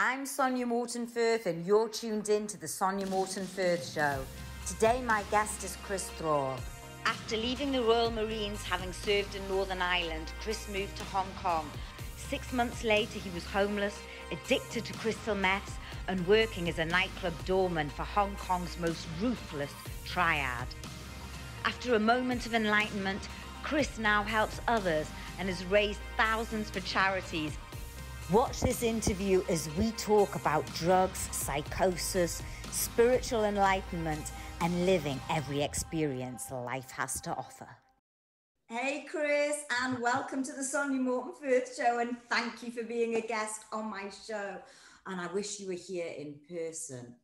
I'm Sonya Morton Firth, and you're tuned in to the Sonya Morton Firth Show. Today, my guest is Chris Thrall. After leaving the Royal Marines, having served in Northern Ireland, Chris moved to Hong Kong. Six months later, he was homeless, addicted to crystal meths, and working as a nightclub doorman for Hong Kong's most ruthless triad. After a moment of enlightenment, Chris now helps others and has raised thousands for charities. Watch this interview as we talk about drugs, psychosis, spiritual enlightenment, and living every experience life has to offer. Hey, Chris, and welcome to the Sonya Morton Firth Show, and thank you for being a guest on my show. And I wish you were here in person.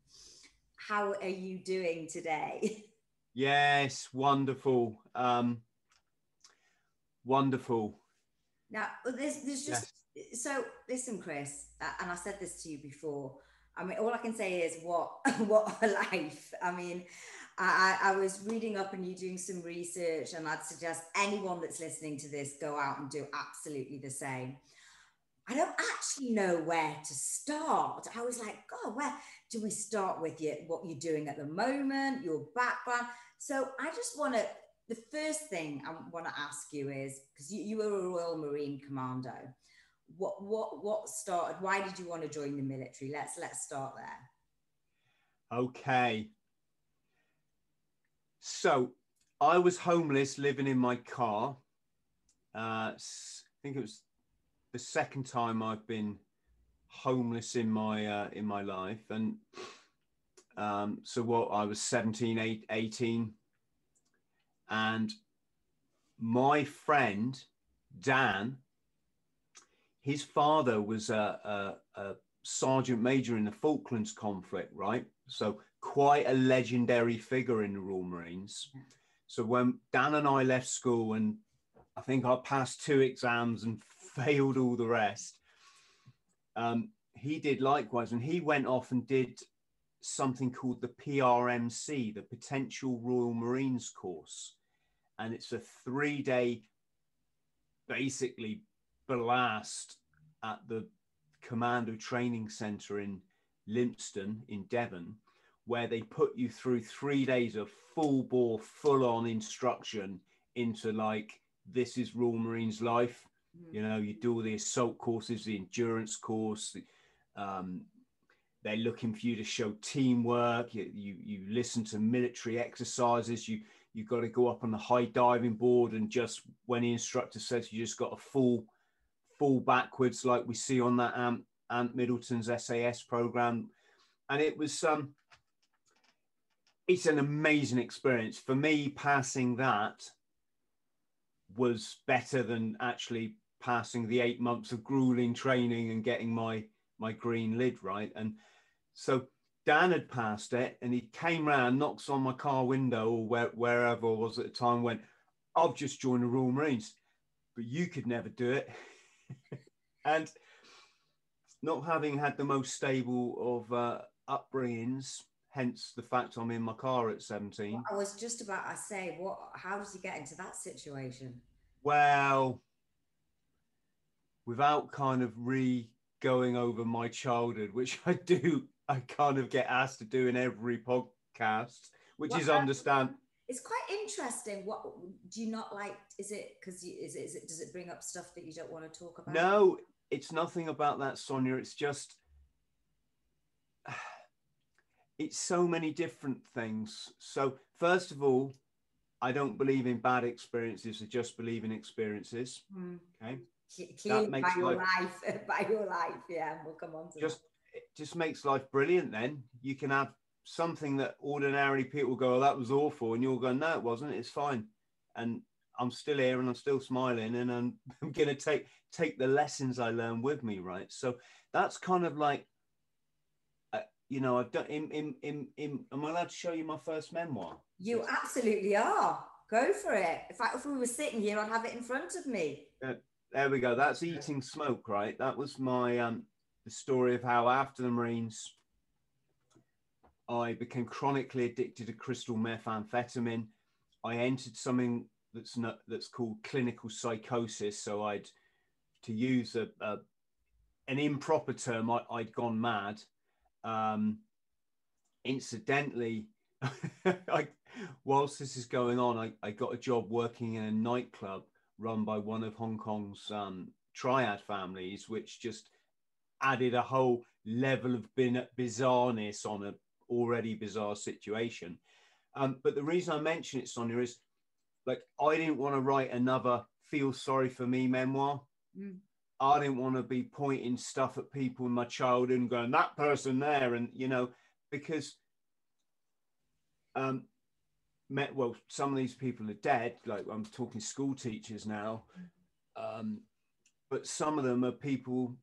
How are you doing today? Yes, wonderful. Um, wonderful. Now, there's, there's just yes. So listen, Chris, and I said this to you before. I mean, all I can say is what what a life. I mean, I, I was reading up and you doing some research, and I'd suggest anyone that's listening to this go out and do absolutely the same. I don't actually know where to start. I was like, God, where do we start with you? What you're doing at the moment, your background. So I just want to, the first thing I want to ask you is because you, you were a Royal Marine Commando. What what what started? Why did you want to join the military? Let's let's start there. Okay. So I was homeless, living in my car. Uh, I think it was the second time I've been homeless in my uh, in my life, and um, so what I was 17, 18, and my friend Dan, his father was a, a, a sergeant major in the Falklands conflict, right? So quite a legendary figure in the Royal Marines. So when Dan and I left school, and I think I passed two exams and failed all the rest, um, he did likewise, and he went off and did something called the PRMC, the Potential Royal Marines course, and it's a three-day, basically blast at the Commando Training Centre in Lympstone in Devon where they put you through three days of full bore, full on instruction into like, this is Royal Marines life. Mm-hmm. You know, you do all the assault courses, the endurance course. Um, they're looking for you to show teamwork. You, you, you listen to military exercises. You, you've got to go up on the high diving board and just when the instructor says you just got to fall, fall backwards like we see on that Ant, Ant Middleton's SAS program. And it was, um, it's an amazing experience. For me passing that was better than actually passing the eight months of grueling training and getting my my green lid right? And so dan had passed it and he came round knocks on my car window or where, wherever it was at the time went i've just joined the royal marines but you could never do it and not having had the most stable of uh, upbringings hence the fact I'm in my car at 17. I was just about to say, what? How does he get into that situation? Well, without kind of re going over my childhood, which I do, I kind of get asked to do in every podcast, which what is understand. It's quite interesting. What do you not like? Is it because is it, is it does it bring up stuff that you don't want to talk about? No, it's nothing about that, Sonya. It's just it's so many different things. So, first of all, I don't believe in bad experiences. I just believe in experiences. Mm. Okay. Clearly by your life, life, by your life, yeah. We'll come on to just that. it just makes life brilliant. Then you can have something that ordinarily people go, "Oh, that was awful," and you'll go, "No, it wasn't. It's fine." And I'm still here, and I'm still smiling, and I'm, I'm going to take take the lessons I learned with me, right? So that's kind of like you know, I've done. In, in, in, in, am I allowed to show you my first memoir? You absolutely are. Go for it. In fact, if we were sitting here, I'd have it in front of me. Uh, there we go. That's eating smoke, right? That was my um, the story of how after the Marines, I became chronically addicted to crystal methamphetamine. I entered something that's not that's called clinical psychosis. So I'd to use a, a an improper term, I, had gone mad. Um, incidentally, I, whilst this is going on, I, I got a job working in a nightclub run by one of Hong Kong's um, triad families, which just added a whole level of bizarreness on a already bizarre situation. Um, but the reason I mention it, Sonya, is like I didn't want to write another feel sorry for me memoir. Mm. I didn't want to be pointing stuff at people in my childhood and going that person there, and you know, because um, met well, some of these people are dead. Like I'm talking school teachers now, um, but some of them are people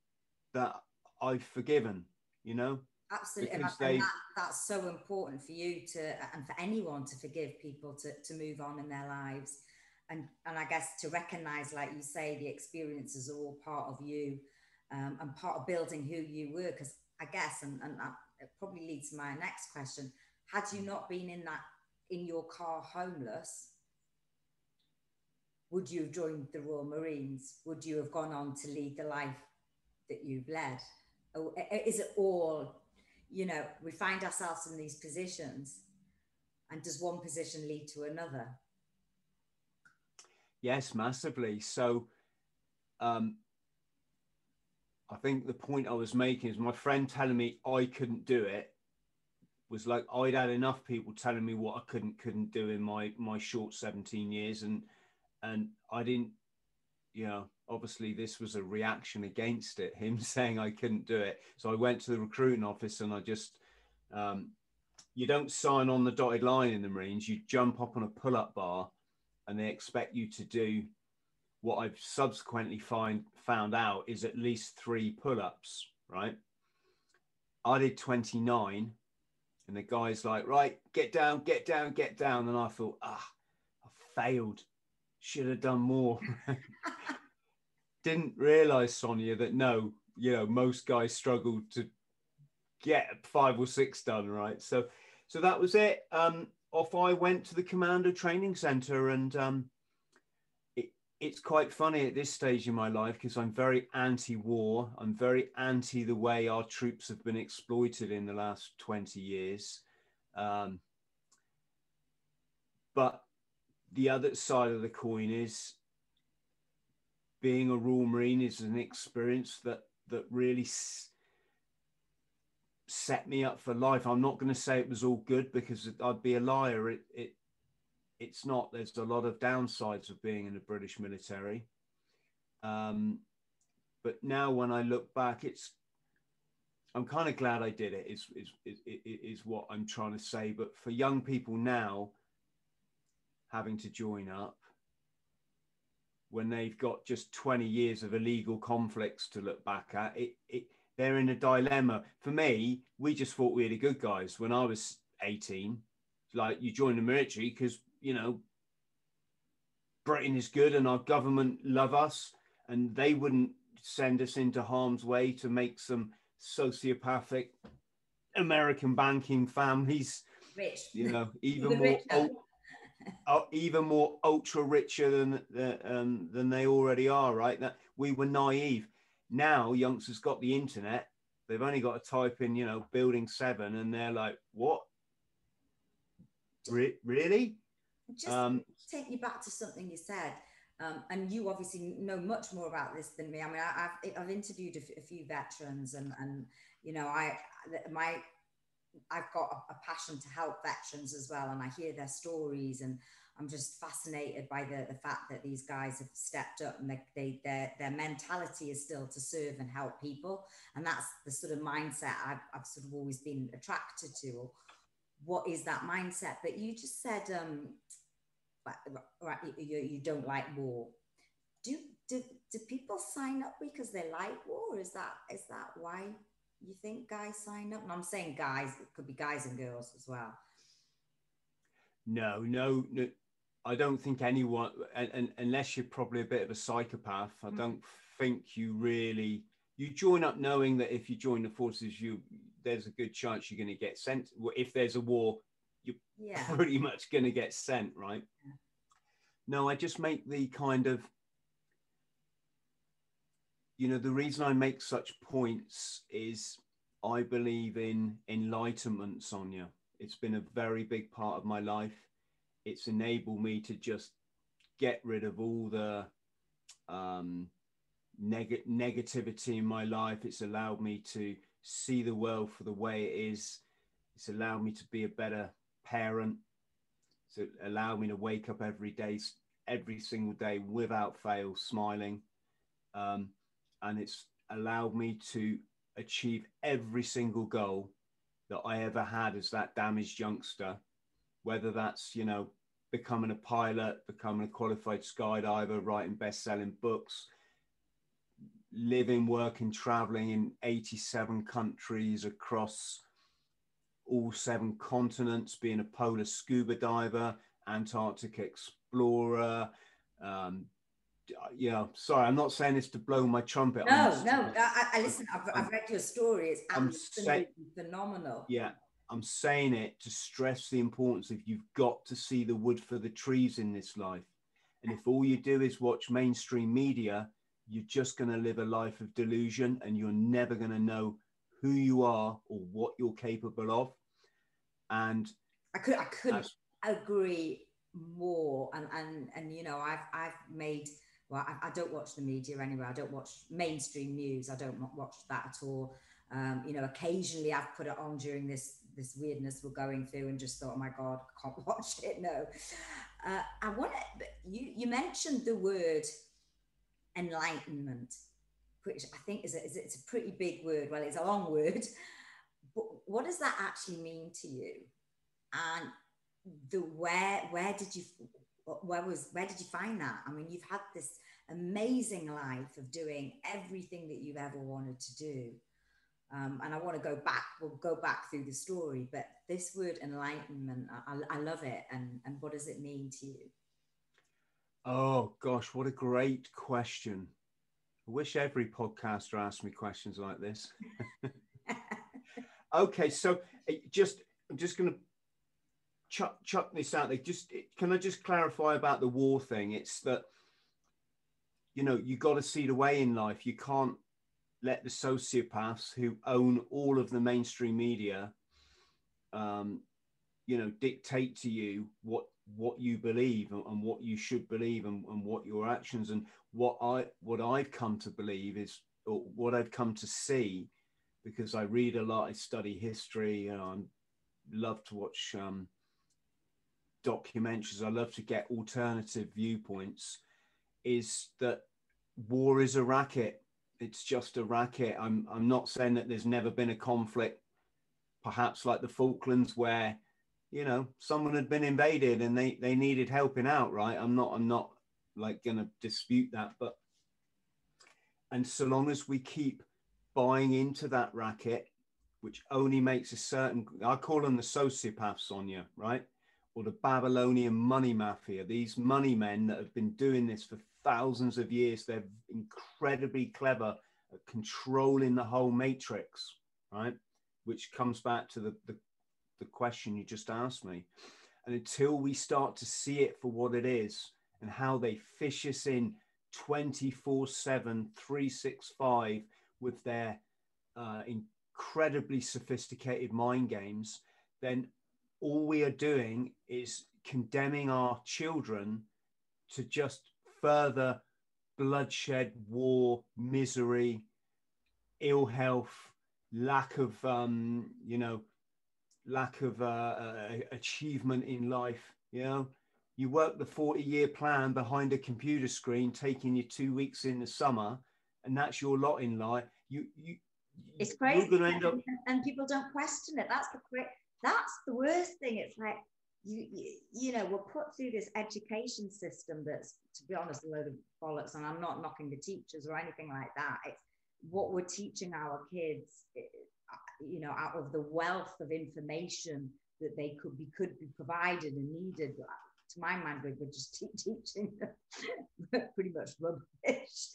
that I've forgiven. You know, absolutely, and, they, and that, that's so important for you to and for anyone to forgive people to to move on in their lives and and I guess to recognize, like you say, the experiences are all part of you um, and part of building who you were. Because I guess, and, and that, it probably leads to my next question: Had you not been in that in your car homeless, would you have joined the Royal Marines? Would you have gone on to lead the life that you've led? Or is it all, you know, we find ourselves in these positions, and does one position lead to another? Yes, massively. So, um, I think the point I was making is my friend telling me I couldn't do it was like I'd had enough people telling me what I couldn't couldn't do in my my short 17 years and and I didn't you know obviously this was a reaction against it him saying I couldn't do it so I went to the recruiting office and I just um, you don't sign on the dotted line in the Marines you jump up on a pull-up bar and they expect you to do what I've subsequently find found out is at least three pull-ups, right? I did 29 and the guy's like, right, get down, get down, get down. And I thought, ah, I failed. Should have done more. Didn't realize, Sonya, that no, you know, most guys struggle to get five or six done, right? So so that was it. Um, off I went to the Commando Training Center, and um, it, it's quite funny at this stage in my life because I'm very anti-war. I'm very anti the way our troops have been exploited in the last 20 years. Um, but the other side of the coin is being a Royal Marine is an experience that that really set me up for life. I'm not going to say it was all good because I'd be a liar. It, it it's not. There's a lot of downsides of being in the British military. Um, but now when I look back, it's I'm kind of glad I did it. Is is, is is what I'm trying to say. But for young people now, having to join up when they've got just 20 years of illegal conflicts to look back at, it it they're in a dilemma. For me, we just thought we were the good guys when I was 18. Like you join the military because, you know, Britain is good and our government love us and they wouldn't send us into harm's way to make some sociopathic American banking families, rich, you know, even more, uh, even more ultra richer than uh, um, than they already are. Right? That we were naive. Now youngsters got the internet. They've only got to type in, you know, building seven, and they're like, "What? Re- really?" Just um, take you back to something you said, um, and you obviously know much more about this than me. I mean, I, have I've interviewed a, f- a few veterans, and and you know, I my I've got a, a passion to help veterans as well, and I hear their stories and I'm just fascinated by the, the fact that these guys have stepped up and they, they, their, their mentality is still to serve and help people. And that's the sort of mindset I've, I've sort of always been attracted to. What is that mindset? But you just said, um, right, you, you don't like war. Do, do, do people sign up because they like war? Is that, is that why you think guys sign up? And I'm saying guys, it could be guys and girls as well. No, no, no, I don't think anyone, and, and, unless you're probably a bit of a psychopath, I mm. don't think you really. You join up knowing that if you join the forces, you there's a good chance you're going to get sent. If there's a war, you're yeah. pretty much going to get sent, right? Yeah. No, I just make the kind of you know, the reason I make such points is I believe in enlightenment, Sonya. It's been a very big part of my life. It's enabled me to just get rid of all the um, neg- negativity in my life. It's allowed me to see the world for the way it is. It's allowed me to be a better parent. It's allowed me to wake up every day, every single day without fail, smiling. Um, and it's allowed me to achieve every single goal that I ever had as that damaged youngster, whether that's, you know, becoming a pilot, becoming a qualified skydiver, writing best selling books, living, working, traveling in 87 countries across all seven continents, being a polar scuba diver, Antarctic explorer. Um, yeah, sorry, I'm not saying this to blow my trumpet. No, no, I, I listen. I've, I've, read your story. It's absolutely say, phenomenal. Yeah, I'm saying it to stress the importance of you've got to see the wood for the trees in this life. And if all you do is watch mainstream media, you're just going to live a life of delusion and you're never going to know who you are or what you're capable of. And I could I couldn't agree more. And and and you know, I've I've made well, I, I, don't watch the media anyway. I don't watch mainstream news. I don't watch that at all. Um, you know, occasionally I've put it on during this this weirdness we're going through and just thought, oh my god, I can't watch it. No, uh, I want to. You you mentioned the word enlightenment, which I think is a, is it's a pretty big word. Well, it's a long word, but what does that actually mean to you? And the where where did you where was where did you find that? I mean, you've had this amazing life of doing everything that you've ever wanted to do. Um, and I want to go back, we'll go back through the story, but this word enlightenment, I, I love it. And, and what does it mean to you? Oh gosh, what a great question. I wish every podcaster asked me questions like this. okay, so eh, just I'm just going to chuck chuck this out there. Just can I just clarify about the war thing? It's that you know you got to see the way in life. You can't let the sociopaths who own all of the mainstream media, um, you know, dictate to you what what you believe and, what you should believe and, and what your actions and what I what I've come to believe is or what I've come to see because I read a lot, I study history, and I love to watch um, documentaries. I love to get alternative viewpoints. Is that war is a racket? It's just a racket. I'm I'm not saying that there's never been a conflict, perhaps like the Falklands, where you know someone had been invaded and they they needed helping out right i'm not i'm not like going to dispute that but and so long as we keep buying into that racket which only makes a certain i call them the sociopaths sonya right or the babylonian money mafia these money men that have been doing this for thousands of years they're incredibly clever at controlling the whole matrix right which comes back to the, the the question you just asked me. And until we start to see it for what it is and how they fish us in 24 7, 365 with their uh, incredibly sophisticated mind games, then all we are doing is condemning our children to just further bloodshed, war, misery, ill health, lack of, um, you know, lack of uh, uh, achievement in life. You know, you work the 40 year plan behind a computer screen, taking you two weeks in the summer, and that's your lot in life. You, you, it's crazy. Up... And, and, people don't question it. That's the that's the worst thing. It's like, you, you, you know, we're put through this education system that's, to be honest, a load of bollocks. And I'm not knocking the teachers or anything like that. It's what we're teaching our kids eh, eh, you know, out of the wealth of information that they could be could be provided and needed. To my mind, we were just teaching them pretty much rubbish.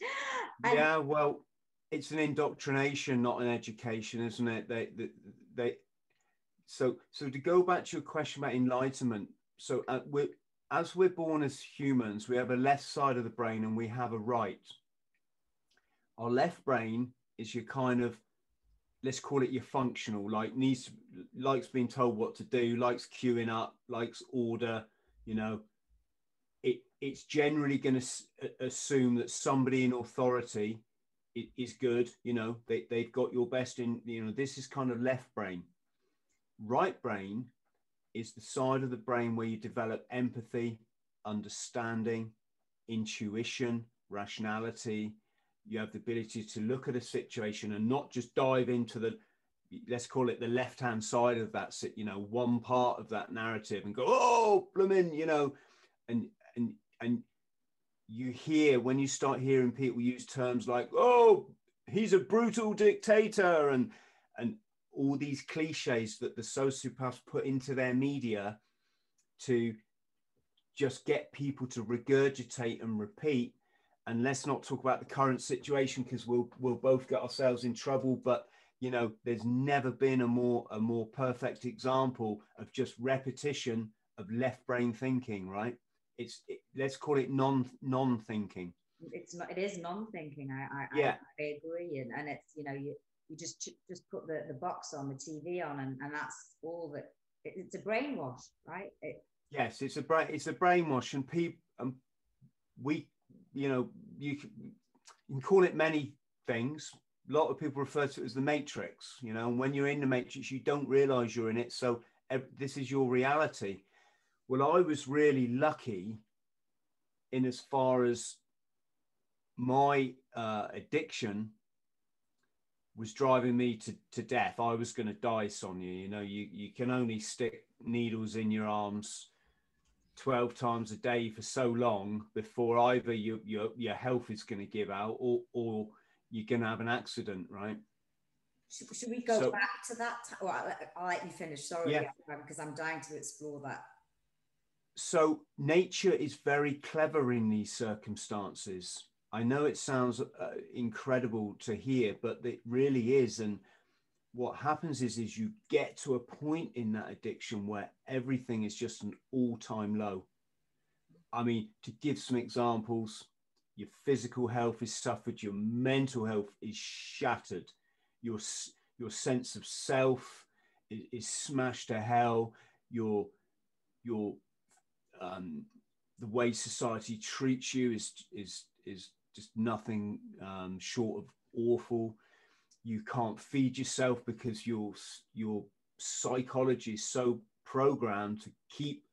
And yeah, well, it's an indoctrination, not an education, isn't it? They, they, they so so to go back to your question about enlightenment. So uh, we as we're born as humans, we have a left side of the brain and we have a right. Our left brain is your kind of let's call it your functional, like needs likes being told what to do, likes queuing up, likes order, you know. It it's generally going to assume that somebody in authority is good, you know, they, they've got your best in, you know, this is kind of left brain. Right brain is the side of the brain where you develop empathy, understanding, intuition, rationality. You have the ability to look at a situation and not just dive into the, let's call it the left hand side of that, you know, one part of that narrative and go, oh, blooming, you know, and, and, and you hear when you start hearing people use terms like, oh, he's a brutal dictator and, and all these cliches that the sociopaths put into their media to just get people to regurgitate and repeat. And let's not talk about the current situation because we'll we'll both get ourselves in trouble. But you know, there's never been a more a more perfect example of just repetition of left brain thinking, right? It's it, let's call it non non thinking. It's not. It is non thinking. I I, yeah. I, I agree, and and it's you know you you just just put the, the box on the TV on and, and that's all that it, it's a brainwash right? It, yes it's a brain it's a brainwash and people um, we you know you can, you can call it many things. A lot of people refer to it as the matrix you know and when you're in the matrix you don't realize you're in it. So this is your reality. Well i was really lucky in as far as my uh, addiction was driving me to, to death. I was going to die, Sonya. You know, you, you can only stick needles in your arms 12 times a day for so long before either your, your, your health is going to give out or, or you're going to have an accident, right? Should, should we go so, back to that? Well, I'll, I'll, let you finish. Sorry, yeah. because I'm dying to explore that. So, nature is very clever in these circumstances I know it sounds uh, incredible to hear, but it really is. And what happens is, is you get to a point in that addiction where everything is just an all-time low. I mean, to give some examples, your physical health is suffered, your mental health is shattered, your your sense of self is, is smashed to hell, your your um, the way society treats you is is is just nothing um, short of awful. You can't feed yourself because your your psychology is so programmed to keep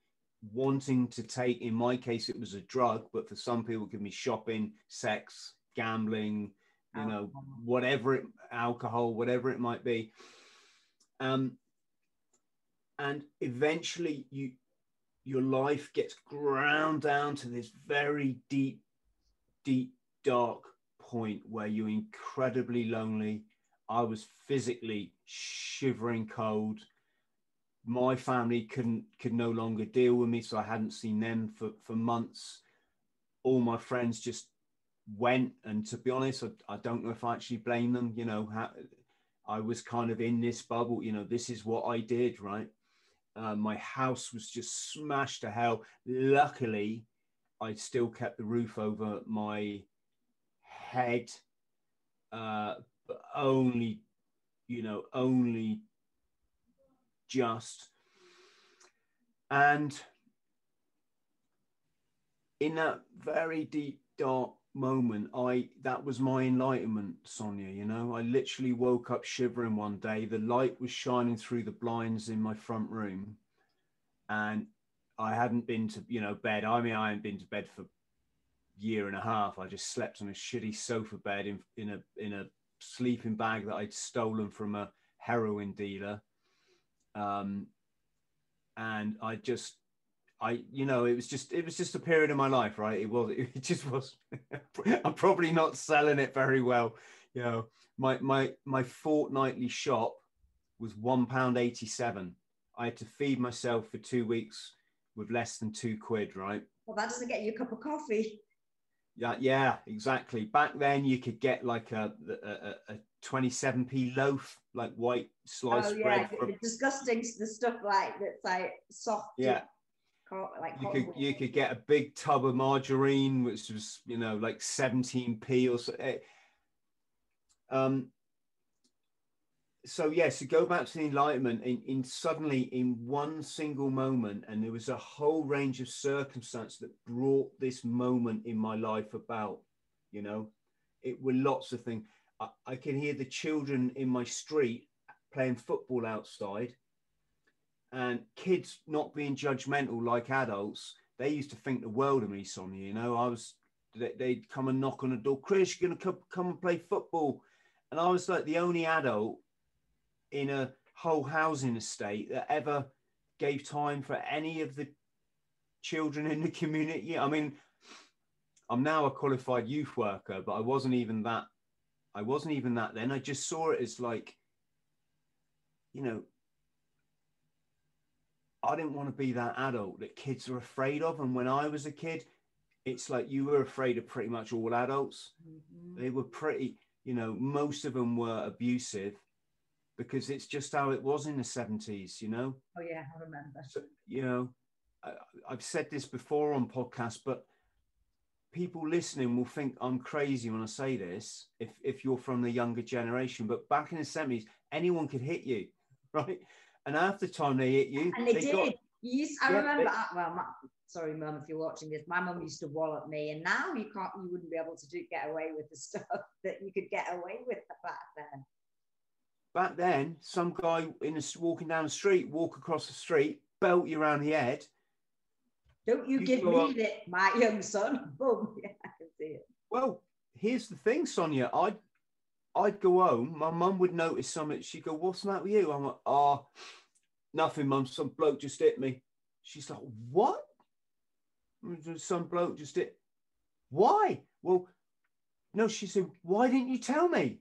wanting to take. In my case, it was a drug, but for some people, it could be shopping, sex, gambling, you alcohol. know, whatever it, alcohol, whatever it might be. Um, and eventually, you your life gets ground down to this very deep, deep dark point where you're incredibly lonely. I was physically shivering cold. My family couldn't could no longer deal with me, so I hadn't seen them for, for months. All my friends just went, and to be honest, I, I don't know if I actually blame them. You know, how, I was kind of in this bubble. You know, this is what I did, right? Uh, my house was just smashed to hell. Luckily, I still kept the roof over my head, uh, but only, you know, only just. And in that very deep, dark moment, I that was my enlightenment, Sonya. You know, I literally woke up shivering one day. The light was shining through the blinds in my front room, and I hadn't been to you know bed. I mean, I hadn't been to bed for year and a half, I just slept on a shitty sofa bed in, in a in a sleeping bag that I'd stolen from a heroin dealer. Um, and I just, I, you know, it was just, it was just a period of my life, right? It was, it just was. I'm probably not selling it very well. You know, my my my fortnightly shop was one pound eighty seven. I had to feed myself for two weeks with less than two quid, right? Well, that doesn't get you a cup of coffee. Yeah, yeah, exactly. Back then, you could get like a a, a 27p loaf, like white sliced oh, yeah. bread. From... Disgusting the stuff like that's like soft. Yeah. Like you could you could get a big tub of margarine, which was you know like 17p or so. Um, so yes, to go back to the enlightenment, in, in suddenly in one single moment, and there was a whole range of circumstance that brought this moment in my life about. You know, it were lots of things. I, I can hear the children in my street playing football outside, and kids not being judgmental like adults. They used to think the world of me, Sonya. You know, I was. They'd come and knock on the door. Chris, you're gonna come, come and play football, and I was like the only adult in a whole housing estate that ever gave time for any of the children in the community. I mean, I'm now a qualified youth worker, but I wasn't even that. I wasn't even that then. I just saw it as like, you know, I didn't want to be that adult that kids are afraid of. And when I was a kid, it's like you were afraid of pretty much all adults. Mm-hmm. They were pretty, you know, most of them were abusive because it's just how it was in the 70s, you know? Oh, yeah, I remember. So, you know, I, I've said this before on podcasts, but people listening will think I'm crazy when I say this if, if you're from the younger generation. But back in the 70s, anyone could hit you, right? And after time they hit you, and they, they did. Got, used, I yeah, remember. They, well, my, sorry, mum, if you're watching this, my mum used to wallop me, and now you can't, you wouldn't be able to do, get away with the stuff that you could get away with back then back then, some guy in the, walking down the street, walk across the street, belt you around the head. Don't you, you give me up. it, my young son. Boom. Oh, yeah, I can see it. Well, here's the thing, Sonya. I'd I'd go home. My mum would notice something. She'd go, "What's that with you?" I'm like, "Oh, nothing, mum. Some bloke just hit me." She's like, "What?" Mm, some bloke just hit. Why? Well, no. She said, "Why didn't you tell me?"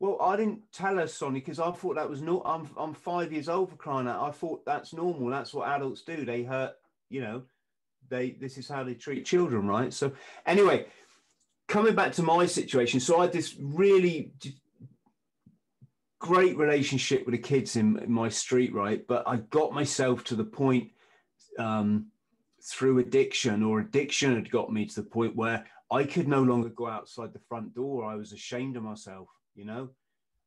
Well, I didn't tell her, Sonny, because I thought that was no. I'm I'm five years old for crying out. I thought that's normal. That's what adults do. They hurt, you know. They this is how they treat children, right? So anyway, coming back to my situation, so I had this really great relationship with the kids in, my street, right? But I got myself to the point um, through addiction, or addiction had got me to the point where I could no longer go outside the front door. I was ashamed of myself you know?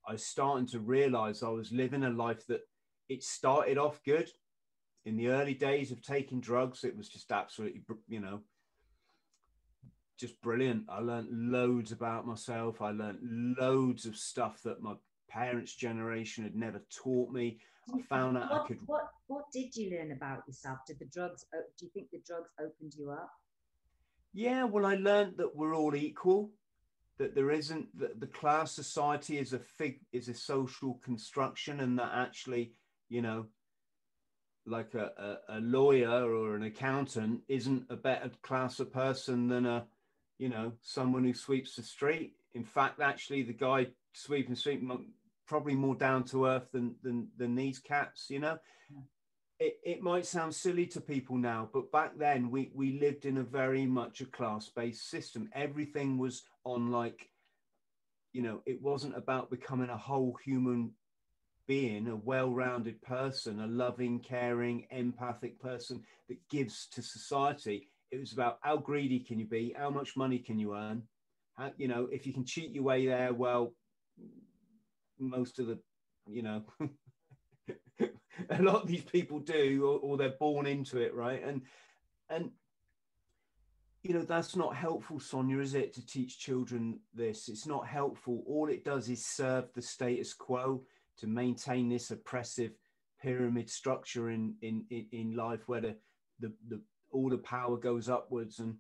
I was starting to realize i was living a life that it started off good. In the early days of taking drugs it was just absolutely you know just brilliant. I learned loads about myself. I learned loads of stuff that my parents generation had never taught me. I found out what, i could what what did you learn about yourself? Did the drugs uh, do you think the drugs opened you up? Yeah well i learned that we're all equal that there isn't that the class society is a fig is a social construction and that actually you know like a, a, a, lawyer or an accountant isn't a better class of person than a you know someone who sweeps the street. In fact actually the guy sweeping street probably more down to earth than than, than these cats you know? Yeah. It, it might sound silly to people now, but back then we, we lived in a very much a class based system. Everything was on like, you know, it wasn't about becoming a whole human being, a well rounded person, a loving, caring, empathic person that gives to society. It was about how greedy can you be? How much money can you earn? How, you know, if you can cheat your way there, well, most of the, you know, a lot of these people do, or, or they're born into it, right? And and you know that's not helpful sonya is it to teach children this it's not helpful all it does is serve the status quo to maintain this oppressive pyramid structure in in in, life where the, the the all the power goes upwards and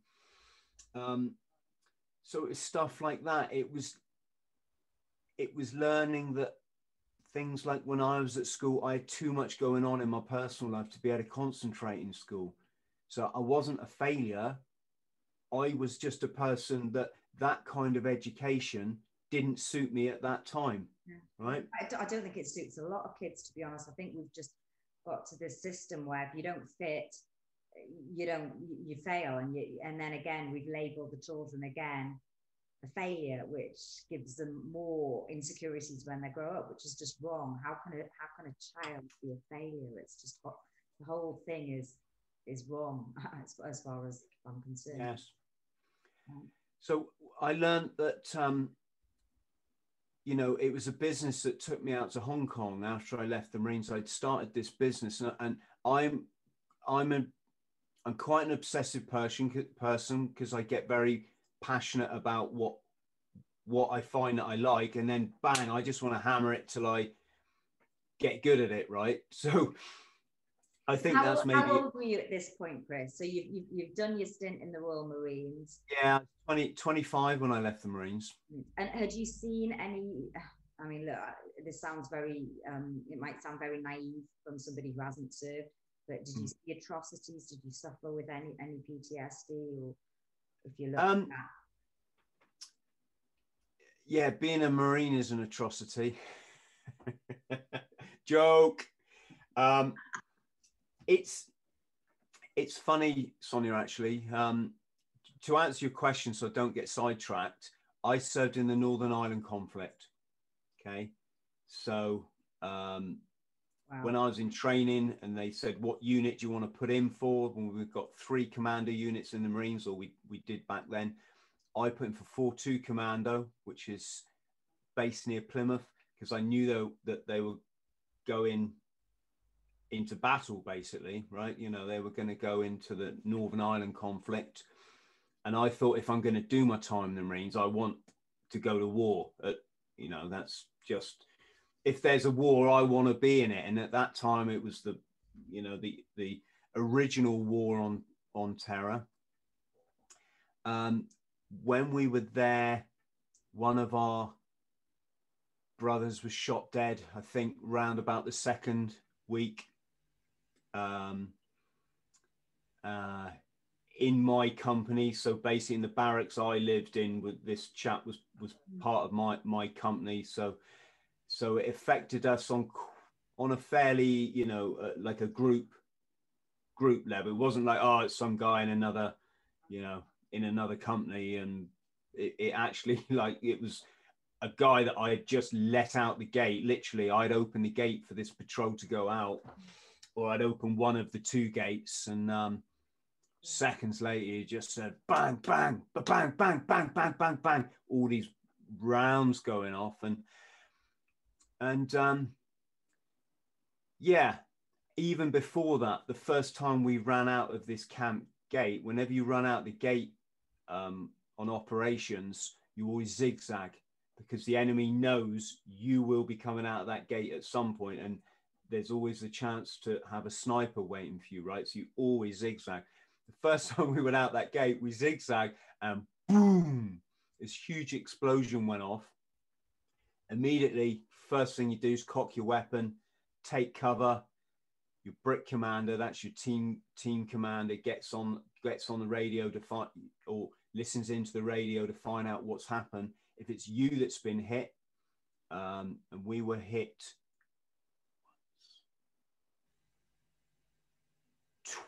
um so it's stuff like that it was it was learning that things like when I was at school, I had too much going on in my personal life to be able to concentrate in school. So I wasn't a failure. I was just a person that that kind of education didn't suit me at that time. Yeah. Right. I, I don't think it suits a lot of kids, to be honest. I think we've just got to this system where if you don't fit, you don't, you fail. And you, and then again, we've labeled the children again a failure, which gives them more insecurities when they grow up, which is just wrong. How can a how can a child be a failure? It's just what the whole thing is is wrong as, as far as I'm concerned. Yes. So I learned that um, you know, it was a business that took me out to Hong Kong after I left the Marines. I'd started this business, and, and I'm, I'm a, I'm quite an obsessive person person because I get very passionate about what, what I find that I like, and then bang, I just want to hammer it till I get good at it, right? So. I think how, that's maybe. How old were you at this point, Chris? So you've, you've, you've done your stint in the Royal Marines. Yeah, 20, 25 when I left the Marines. And had you seen any? I mean, look, this sounds very. Um, it might sound very naive from somebody who hasn't served, but did you mm. see atrocities? Did you suffer with any any PTSD, or if you look um, at Yeah, being a Marine is an atrocity. Joke. Um, it's it's funny, Sonya. Actually, um, to answer your question, so I don't get sidetracked, I served in the Northern Ireland conflict. Okay, so um, wow. when I was in training, and they said, "What unit do you want to put in for?" When we've got three commando units in the Marines, or we we did back then, I put in for four two commando, which is based near Plymouth, because I knew though that they were going into battle, basically, right? You know, they were going to go into the Northern Ireland conflict. And I thought if I'm going to do my time in the Marines, I want to go to war. At, you know, that's just if there's a war, I want to be in it. And at that time, it was the, you know, the the original war on on terror. Um, when we were there, one of our brothers was shot dead. I think round about the second week um, uh, in my company. So basically, in the barracks I lived in, with this chap was was part of my my company. So so it affected us on on a fairly you know uh, like a group group level. It wasn't like oh it's some guy in another you know in another company and it, it actually like it was a guy that I had just let out the gate. Literally, I'd opened the gate for this patrol to go out or I'd open one of the two gates and um, seconds later he just said bang, bang, bang, bang, bang, bang, bang, bang, all these rounds going off and and um, yeah, even before that, the first time we ran out of this camp gate, whenever you run out the gate um, on operations, you always zigzag because the enemy knows you will be coming out of that gate at some point and there's always a chance to have a sniper waiting for you, right? So you always zigzag. The first time we went out that gate, we zigzag and boom, this huge explosion went off. Immediately, first thing you do is cock your weapon, take cover. Your brick commander, that's your team team commander, gets on gets on the radio to find or listens into the radio to find out what's happened. If it's you that's been hit, um, and we were hit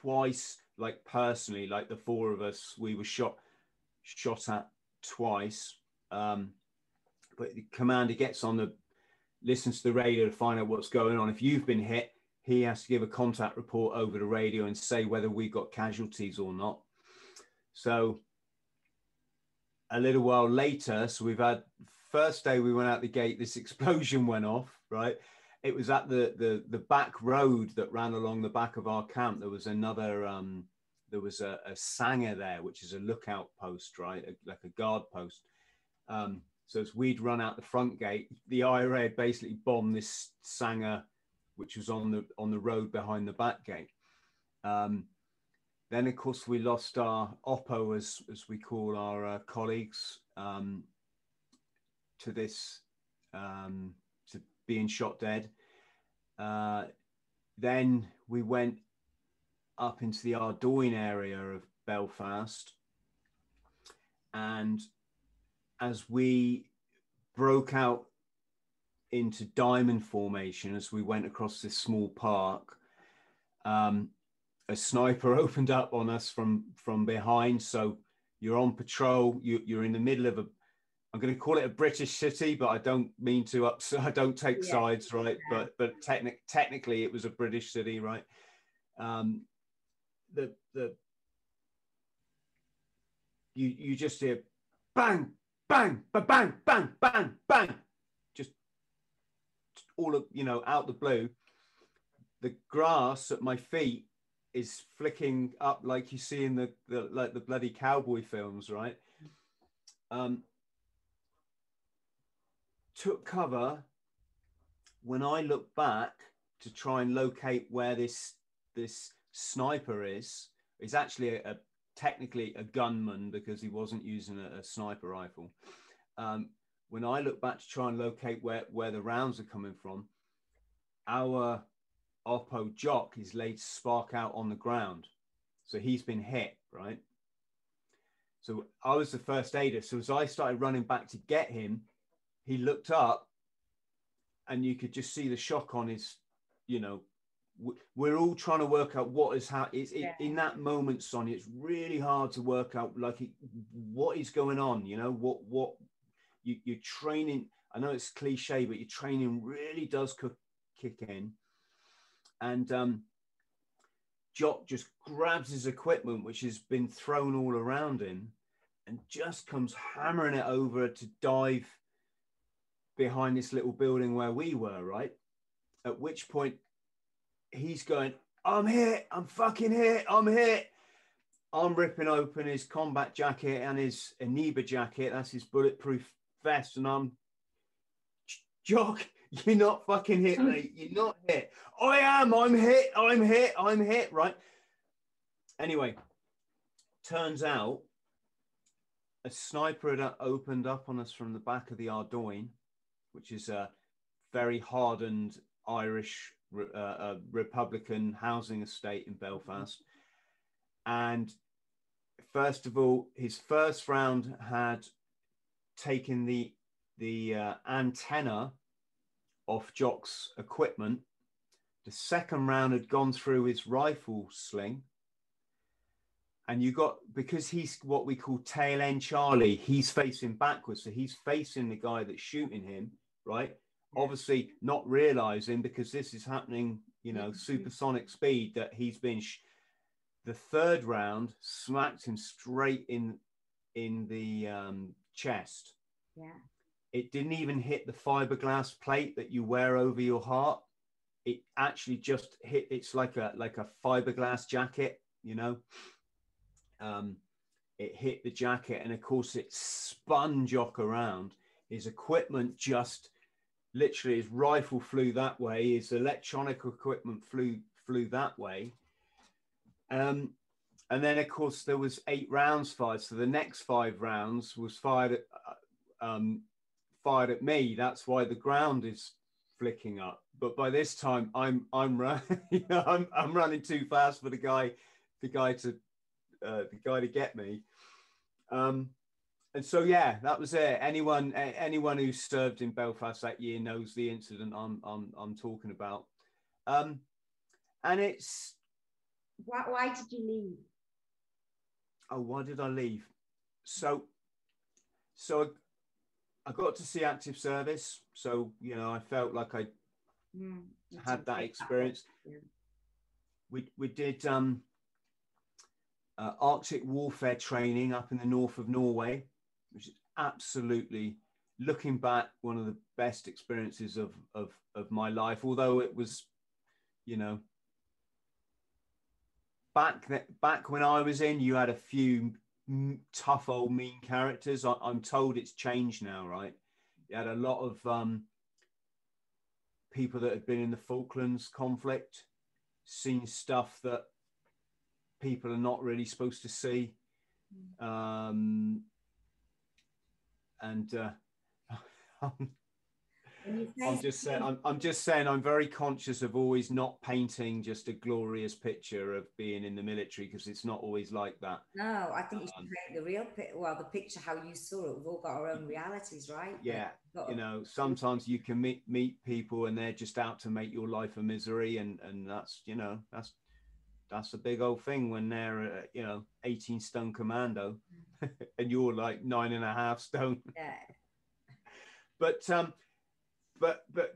twice, like personally, like the four of us, we were shot shot at twice. Um, but the commander gets on the listens to the radio to find out what's going on. If you've been hit, he has to give a contact report over the radio and say whether we got casualties or not. So a little while later, so we've had first day we went out the gate, this explosion went off, right? It was at the, the the back road that ran along the back of our camp. There was another um, there was a, a sanger there, which is a lookout post, right, a, like a guard post. Um, so as we'd run out the front gate, the IRA had basically bombed this sanger, which was on the on the road behind the back gate. Um, then of course we lost our oppo, as as we call our uh, colleagues, um, to this um, being shot dead. Uh, then we went up into the Ardoyne area of Belfast. And as we broke out into diamond formation, as we went across this small park, um, a sniper opened up on us from from behind. So you're on patrol. You, you're in the middle of a I'm going to call it a British city, but I don't mean to upset. I don't take yeah. sides, right? Yeah. But but technic- technically, it was a British city, right? Um, the the you you just hear bang bang bang bang bang bang bang, all of you know out the blue, the grass at my feet is flicking up like you see in the, the like the bloody cowboy films, right? Um, took cover. When I look back to try and locate where this this sniper is, is actually a, a technically a gunman because he wasn't using a, a sniper rifle. Um, when I look back to try and locate where, where the rounds are coming from, our Oppo jock is laid spark out on the ground. So he's been hit, right? So I was the first aider. So as I started running back to get him, he looked up and you could just see the shock on his, you know, we're all trying to work out what is how it's yeah. in that moment sonya it's really hard to work out like it, what is going on you know what what you, you're training i know it's cliche but your training really does cook, kick in and um jock just grabs his equipment which has been thrown all around him and just comes hammering it over to dive behind this little building where we were right at which point he's going, I'm hit, I'm fucking hit, I'm hit. I'm ripping open his combat jacket and his Aniba jacket. That's his bulletproof vest. And I'm, Jock, you're not fucking hit, hmm. mate. You're not hit. I am. I'm hit. I'm hit. I'm hit. Right. Anyway, turns out a sniper had opened up on us from the back of the Ardoyne, which is a very hardened Irish uh, Republican housing estate in Belfast. And first of all, his first round had taken the the uh, antenna off Jock's equipment. The second round had gone through his rifle sling. And you got because he's what we call tail end Charlie, he's facing backwards. So he's facing the guy that's shooting him, right? obviously not realizing because this is happening, you know, supersonic speed that he's been. Sh- the third round smacked him straight in in the um, chest. Yeah. It didn't even hit the fiberglass plate that you wear over your heart. It actually just hit. It's like a like a fiberglass jacket, you know. Um, it hit the jacket, and of course, it spun Jock around. His equipment just literally his rifle flew that way, his electronic equipment flew flew that way. Um, and then of course there was eight rounds fired. So the next five rounds was fired at, uh, um, fired at me. That's why the ground is flicking up. But by this time I'm I'm running you know, I'm, I'm running too fast for the guy the guy to uh, the guy to get me. Um, and so yeah, that was it. Anyone anyone who served in Belfast that year knows the incident I'm I'm, I'm talking about. Um, and it's why, why did you leave? Oh, why did I leave? So so I, I got to see active service. So you know, I felt like I mm, had that experience. That yeah. We we did um, uh, Arctic warfare training up in the north of Norway which is absolutely looking back one of the best experiences of of of my life although it was you know back that back when i was in you had a few tough old mean characters. I, am told it's changed now right? You had a lot of um people that had been in the falklands conflict seen stuff that people are not really supposed to see. Mm. um and uh, I'm just saying, I'm, I'm just saying, I'm very conscious of always not painting just a glorious picture of being in the military because it's not always like that. No, I think you should um, paint the real, well, the picture how you saw it. We've all got our own realities, right? Yeah, you know, sometimes you can meet meet people and they're just out to make your life a misery, and and that's you know that's that's a big old thing when they're uh, you know 18 stone commando mm. and you're like nine and a half stone yeah but um but but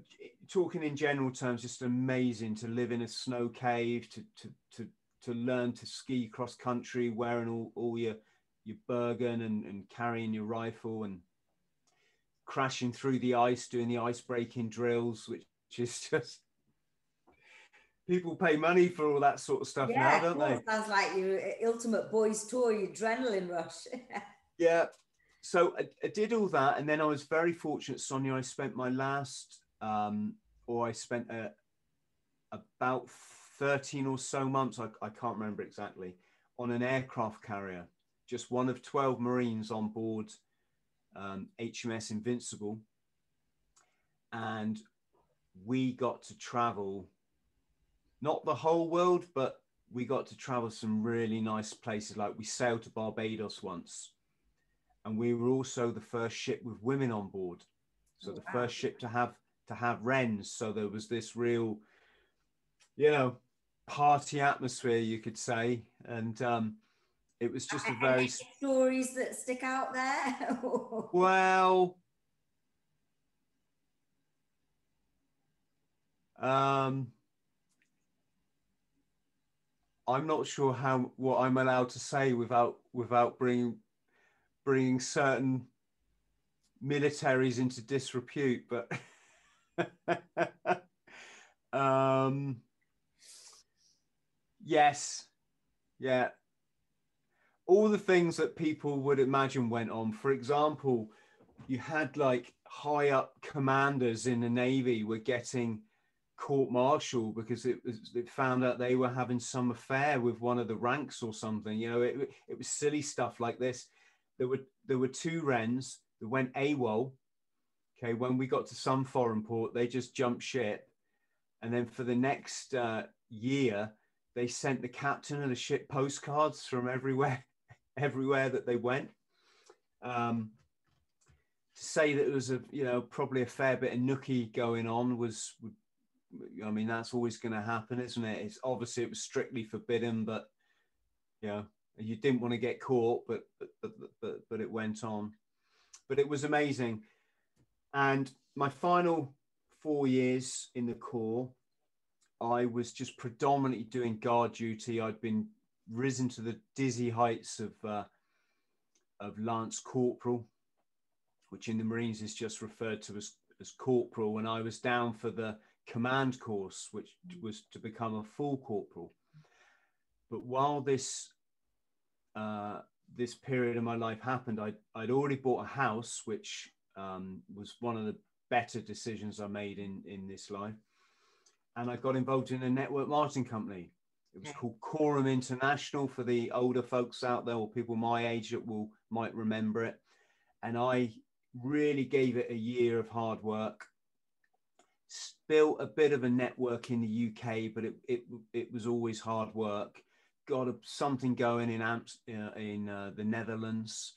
talking in general terms just amazing to live in a snow cave to to to to learn to ski cross country wearing all, all your your bergen and, and carrying your rifle and crashing through the ice doing the ice breaking drills which is just people pay money for all that sort of stuff yeah, now, don't they? Sounds like your ultimate boys tour, your adrenaline rush. yeah. So I, I, did all that, and then I was very fortunate, Sonya. I spent my last, um, or I spent a, about thirteen or so months. I, I can't remember exactly on an aircraft carrier, just one of twelve Marines on board um, HMS Invincible, and we got to travel not the whole world, but we got to travel some really nice places. Like we sailed to Barbados once, and we were also the first ship with women on board. So the first ship to have to have wrens. So there was this real, you know, party atmosphere, you could say, and um, it was just a very stories that stick out there. well. Um, I'm not sure how what I'm allowed to say without without bringing bringing certain militaries into disrepute, but um, yes, yeah, all the things that people would imagine went on. For example, you had like high up commanders in the navy were getting court martial because it was it found out they were having some affair with one of the ranks or something. You know, it, it was silly stuff like this. There were there were two wrens that went AWOL. Okay, when we got to some foreign port, they just jumped ship, and then for the next uh, year, they sent the captain of the ship postcards from everywhere, everywhere that they went. Um, to say that it was a you know probably a fair bit of nookie going on was I mean, that's always going to happen, isn't it? It's obviously it was strictly forbidden, but know, you didn't want to get caught, but but but but, but it went on. But it was amazing, and my final four years in the corps, I was just predominantly doing guard duty. I'd been risen to the dizzy heights of uh, of lance corporal, which in the Marines is just referred to as as corporal, and I was down for the command course, which was to become a full corporal. But while this uh, this period of my life happened, I'd, I'd already bought a house, which um, was one of the better decisions I made in, in this life. And I got involved in a network marketing company. It was called Quorum International for the older folks out there or people my age that will might remember it. And I really gave it a year of hard work built a bit of a network in the UK, but it it, it was always hard work. Got a, something going in Amps uh, in uh, the Netherlands.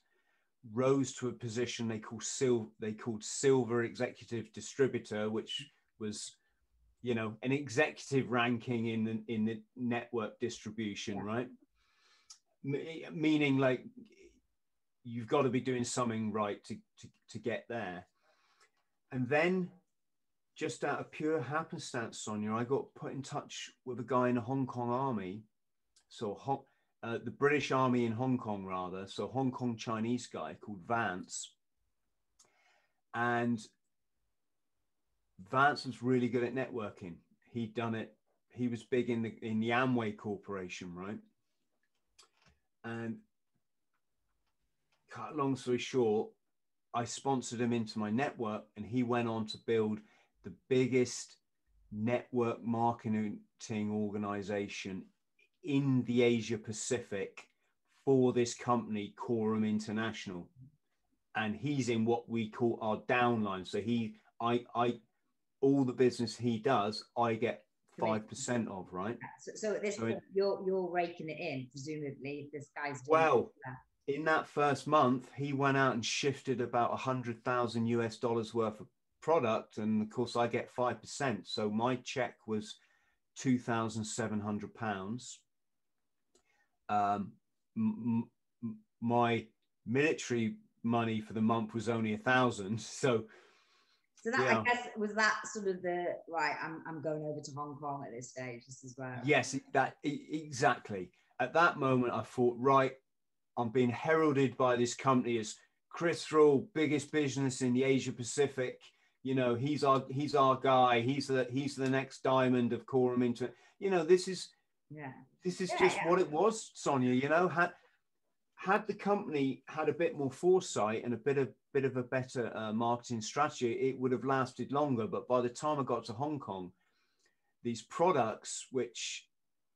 Rose to a position they call sil they called silver executive distributor, which was you know an executive ranking in the in the network distribution, yeah. right? M- meaning like you've got to be doing something right to, to to get there. And then just out of pure happenstance, Sonya, I got put in touch with a guy in the Hong Kong army. So uh, the British army in Hong Kong, rather. So Hong Kong Chinese guy called Vance. And Vance was really good at networking. He'd done it. He was big in the in the Amway Corporation, right? And cut long story short, I sponsored him into my network, and he went on to build the biggest network marketing organization in the Asia Pacific for this company, Quorum International. And he's in what we call our downline. So he, I, I, all the business he does, I get five percent of, right? So, so at this so point, it, you're you're raking it in, presumably. This guy's well. That. In that first month, he went out and shifted about a hundred thousand US dollars worth of product, and of course I get five percent. So my check was two thousand seven hundred pounds. Um, m- m- my military money for the month was only a thousand. So. So that yeah. I guess was that sort of the right. I'm I'm going over to Hong Kong at this stage just as well. Yes, that exactly. At that moment, I thought, right, I'm being heralded by this company as Chris Thrall, biggest business in the Asia Pacific you know he's our he's our guy he's the he's the next diamond of Quorum into you know this is yeah. this is Yeah, just yeah. what it was sonya you know? Had had the company had a bit more foresight and a bit of bit of a better uh, marketing strategy it would have lasted longer. But by the time i got to hong kong these products which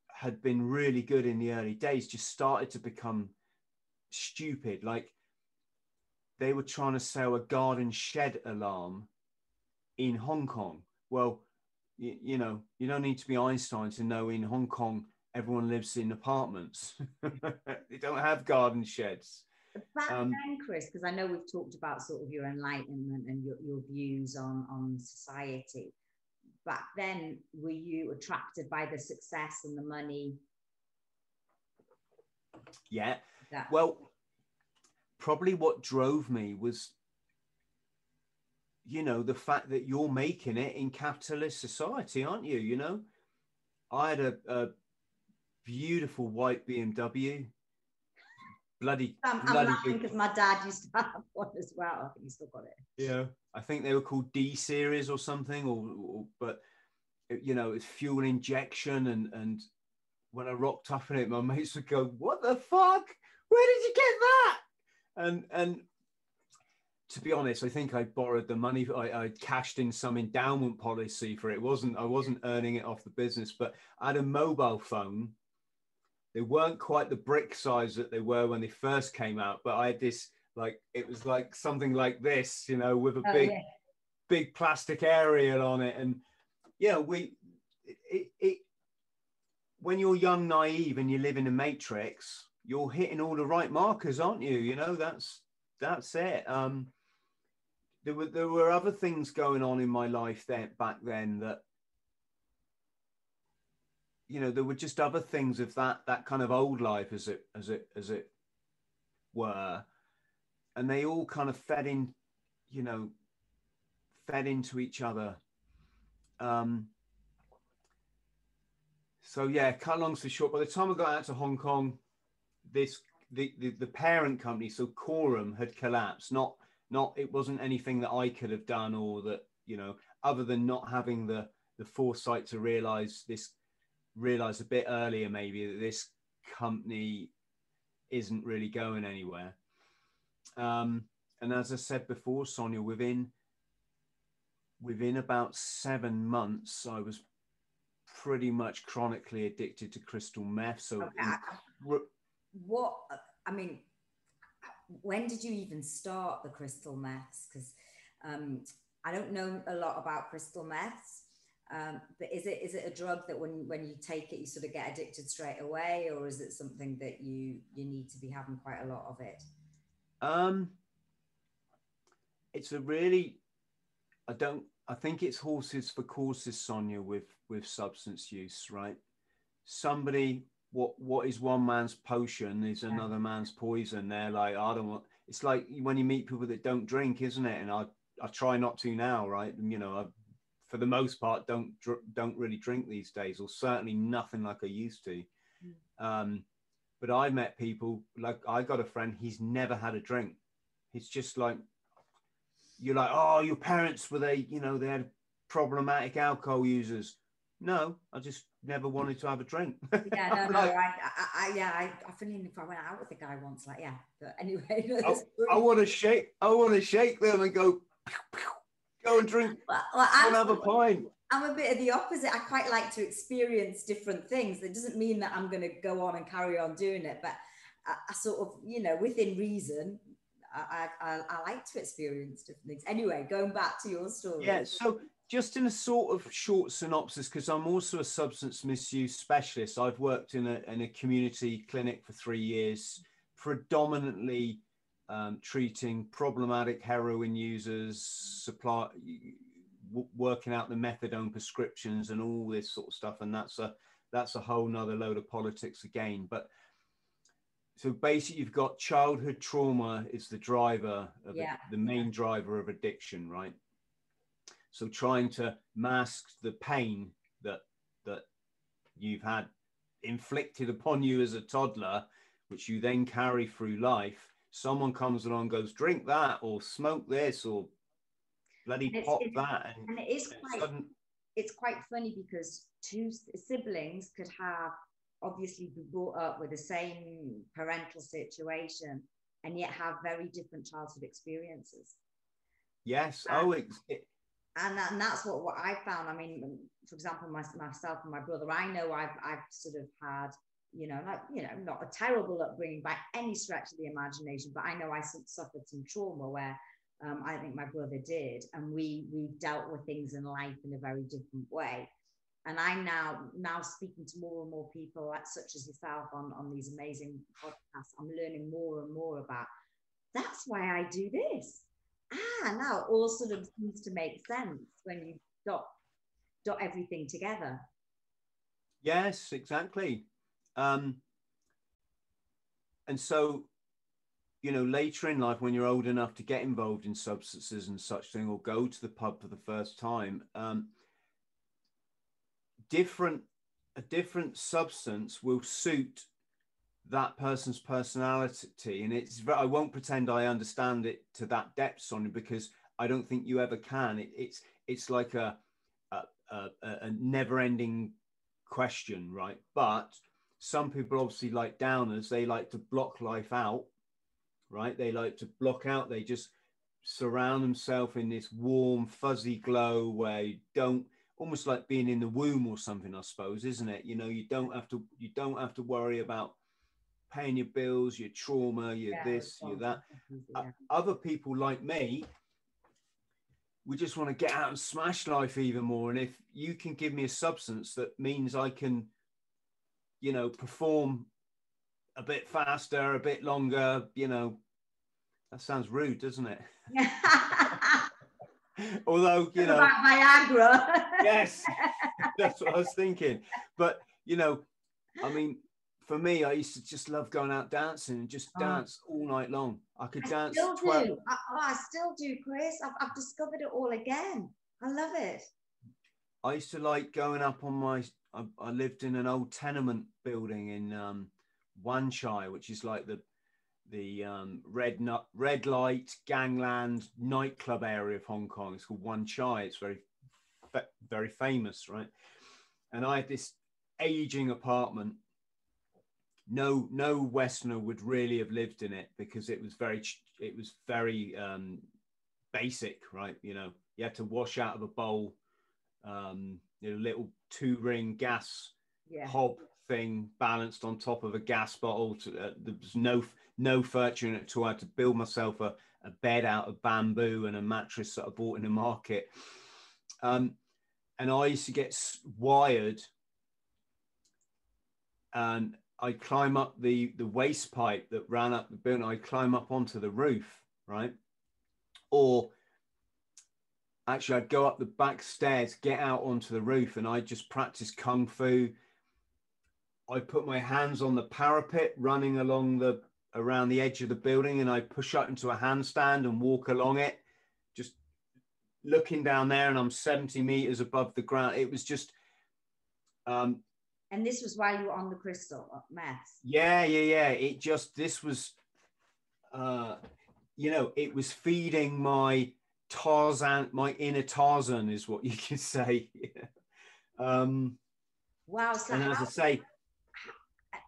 had been really good in the early days just started to become stupid. Like they were trying to sell a garden shed alarm in Hong Kong. Well, you, you know, you don't need to be Einstein to know in Hong Kong everyone lives in apartments. they don't have garden sheds. Back Um, then, Chris, because I know we've talked about sort of your enlightenment and your, your views on, on society. Back then, were you attracted by the success and the money Yeah. that Well, probably what drove me was, you know, the fact that you're making it in capitalist society, aren't you? You know, I had a, a beautiful white BMW. Bloody, um, I'm, I'm bloody laughing because my dad used to have one as well. I think he's still got it. Yeah, I think they were called D series or something, or, or but it- you know, it's fuel injection, and and when I rocked up in it, my mates would go, "What the fuck? Where did you get that?" And and to be honest, I think I borrowed the money. I, I cashed in some endowment policy for it. it. wasn't I wasn't earning it off the business, but I had a mobile phone. They weren't quite the brick size that they were when they first came out, but I had this like it was like something like this, you know, with a Oh, big yeah. big plastic aerial on it, and yeah, we it, it, it when you're young, naive, and you live in a matrix, you're hitting all the right markers, aren't you? You know, that's that's it. Um, there were there were other things going on in my life then back then that you know there were just other things of that that kind of old life as it as it as it were. And they all kind of fed in you know fed into each other. Um so yeah cut long story short by the time i got out to hong kong this the the, the parent company so quorum had collapsed. Not not it wasn't anything that i could have done or that you know other than not having the the foresight to realize this realize a bit earlier maybe that this company isn't really going anywhere. Um and as i said before sonya within within about seven months i was pretty much chronically addicted to crystal meth. So Okay, I- incre- What, I mean, when did you even start the crystal meths? Because um, I don't know a lot about crystal meths. Um, but is it is it a drug that when when you take it you sort of get addicted straight away, or is it something that you you need to be having quite a lot of it? Um, it's a really, I don't, I think it's horses for courses, Sonya, with with substance use, right? Somebody, what what is one man's potion is another man's poison. They're like, I don't want. It's like when you meet people that don't drink, isn't it? And I I try not to now, right? You know, I, for the most part, don't dr- don't really drink these days, or certainly nothing like I used to. Um, but I met people like I got a friend. He's never had a drink. It's just like you're like, oh, your parents were they, you know, they had problematic alcohol users. No, I just never wanted to have a drink. Yeah, no, no, like, I, I, I, yeah, I, I enough, I went out with a guy once, like, yeah, but anyway, no, I, I want to shake. I want to shake them and go, pew, pew, go and drink. well, well, and I'm, have a pint. I'm a bit of the opposite. I quite like to experience different things. That doesn't mean that I'm going to go on and carry on doing it, but I, I sort of, you know, within reason, I, I, I, I like to experience different things. Anyway, going back to your story. Yeah. So just in a sort of short synopsis, because I'm also a substance misuse specialist. I've worked in a in a community clinic for three years, predominantly um, treating problematic heroin users, supply, w- working out the methadone prescriptions and all this sort of stuff. And that's a that's a whole nother load of politics again. But so basically, you've got childhood trauma is the driver of Yeah. the main driver of addiction, right? So trying to mask the pain that that you've had inflicted upon you as a toddler, which you then carry through life. Someone comes along, and goes, drink that, or smoke this, or bloody it's- pop it's- that, and, And it is quite sudden, it's quite funny because two siblings could have obviously be brought up with the same parental situation and yet have very different childhood experiences. yes. uh, Oh, it, And, that, and that's what, what I found. I mean, for example, my, myself and my brother, I know I've, I've sort of had, you know, like, you know, not a terrible upbringing by any stretch of the imagination, but I know I su- suffered some trauma where um, I think my brother did, and we we dealt with things in life in a very different way. And I'm now now speaking to more and more people, such as yourself, on on these amazing podcasts. I'm learning more and more about. That's why I do this. Ah, now it all sort of seems to make sense when you dot dot everything together. yes, exactly. Um, and so, you know, later in life, when you're old enough to get involved in substances and such thing, or go to the pub for the first time, um, different a different substance will suit that person's personality, and it's i won't pretend I understand it to that depth, Sonya, because I don't think you ever can. It, it's it's like a a, a, a never-ending question, right? But some people obviously like downers. They like to block life out, right? They like to block out. They just surround themselves in this warm, fuzzy glow where you don't almost like being in the womb or something, I suppose, isn't it? You know, you don't have to you don't have to worry about paying your bills, your trauma, your Yeah, this, your that. responsibilities, O- uh, Other people like me, we just want to get out and smash life even more. And if you can give me a substance that means I can, you know, perform a bit faster, a bit longer, you know, that sounds rude, doesn't it? yeah. Although, you know, about Viagra. yes, that's what I was thinking. But, you know, I mean, for me, I used to just love going out dancing and just Oh. dance all night long. I could I dance still 12, do. I, oh, I still do, Chris. I've, I've discovered it all again. I love it. I used to like going up on my. I, I lived in an old tenement building in um, Wan Chai, which is like the the um, red nut, red light gangland nightclub area of Hong Kong. It's called Wan Chai. It's very very famous, right? And I had this aging apartment. No, no Westerner would really have lived in it because it was very, it was very um, basic, right? You know, you had to wash out of a bowl um, you know, little two ring gas Yeah. hob thing balanced on top of a gas bottle. To, uh, there was no no furniture in it at all. I had to build myself a, a bed out of bamboo and a mattress that I bought in the market. Um, and I used to get wired, and I'd climb up the the waste pipe that ran up the building. I'd climb up onto the roof, right, or actually I'd go up the back stairs, get out onto the roof, and I'd just practice kung fu. I put my hands on the parapet, running along the around the edge of the building, and I push up into a handstand and walk along it, just looking down there, and I'm 70 meters above the ground. It was just, um, And this was while you were on the crystal uh, meth. yeah, yeah, yeah. It just this was, uh, you know, it was feeding my Tarzan, my inner Tarzan, is what you can say. um, Wow. So and as I say,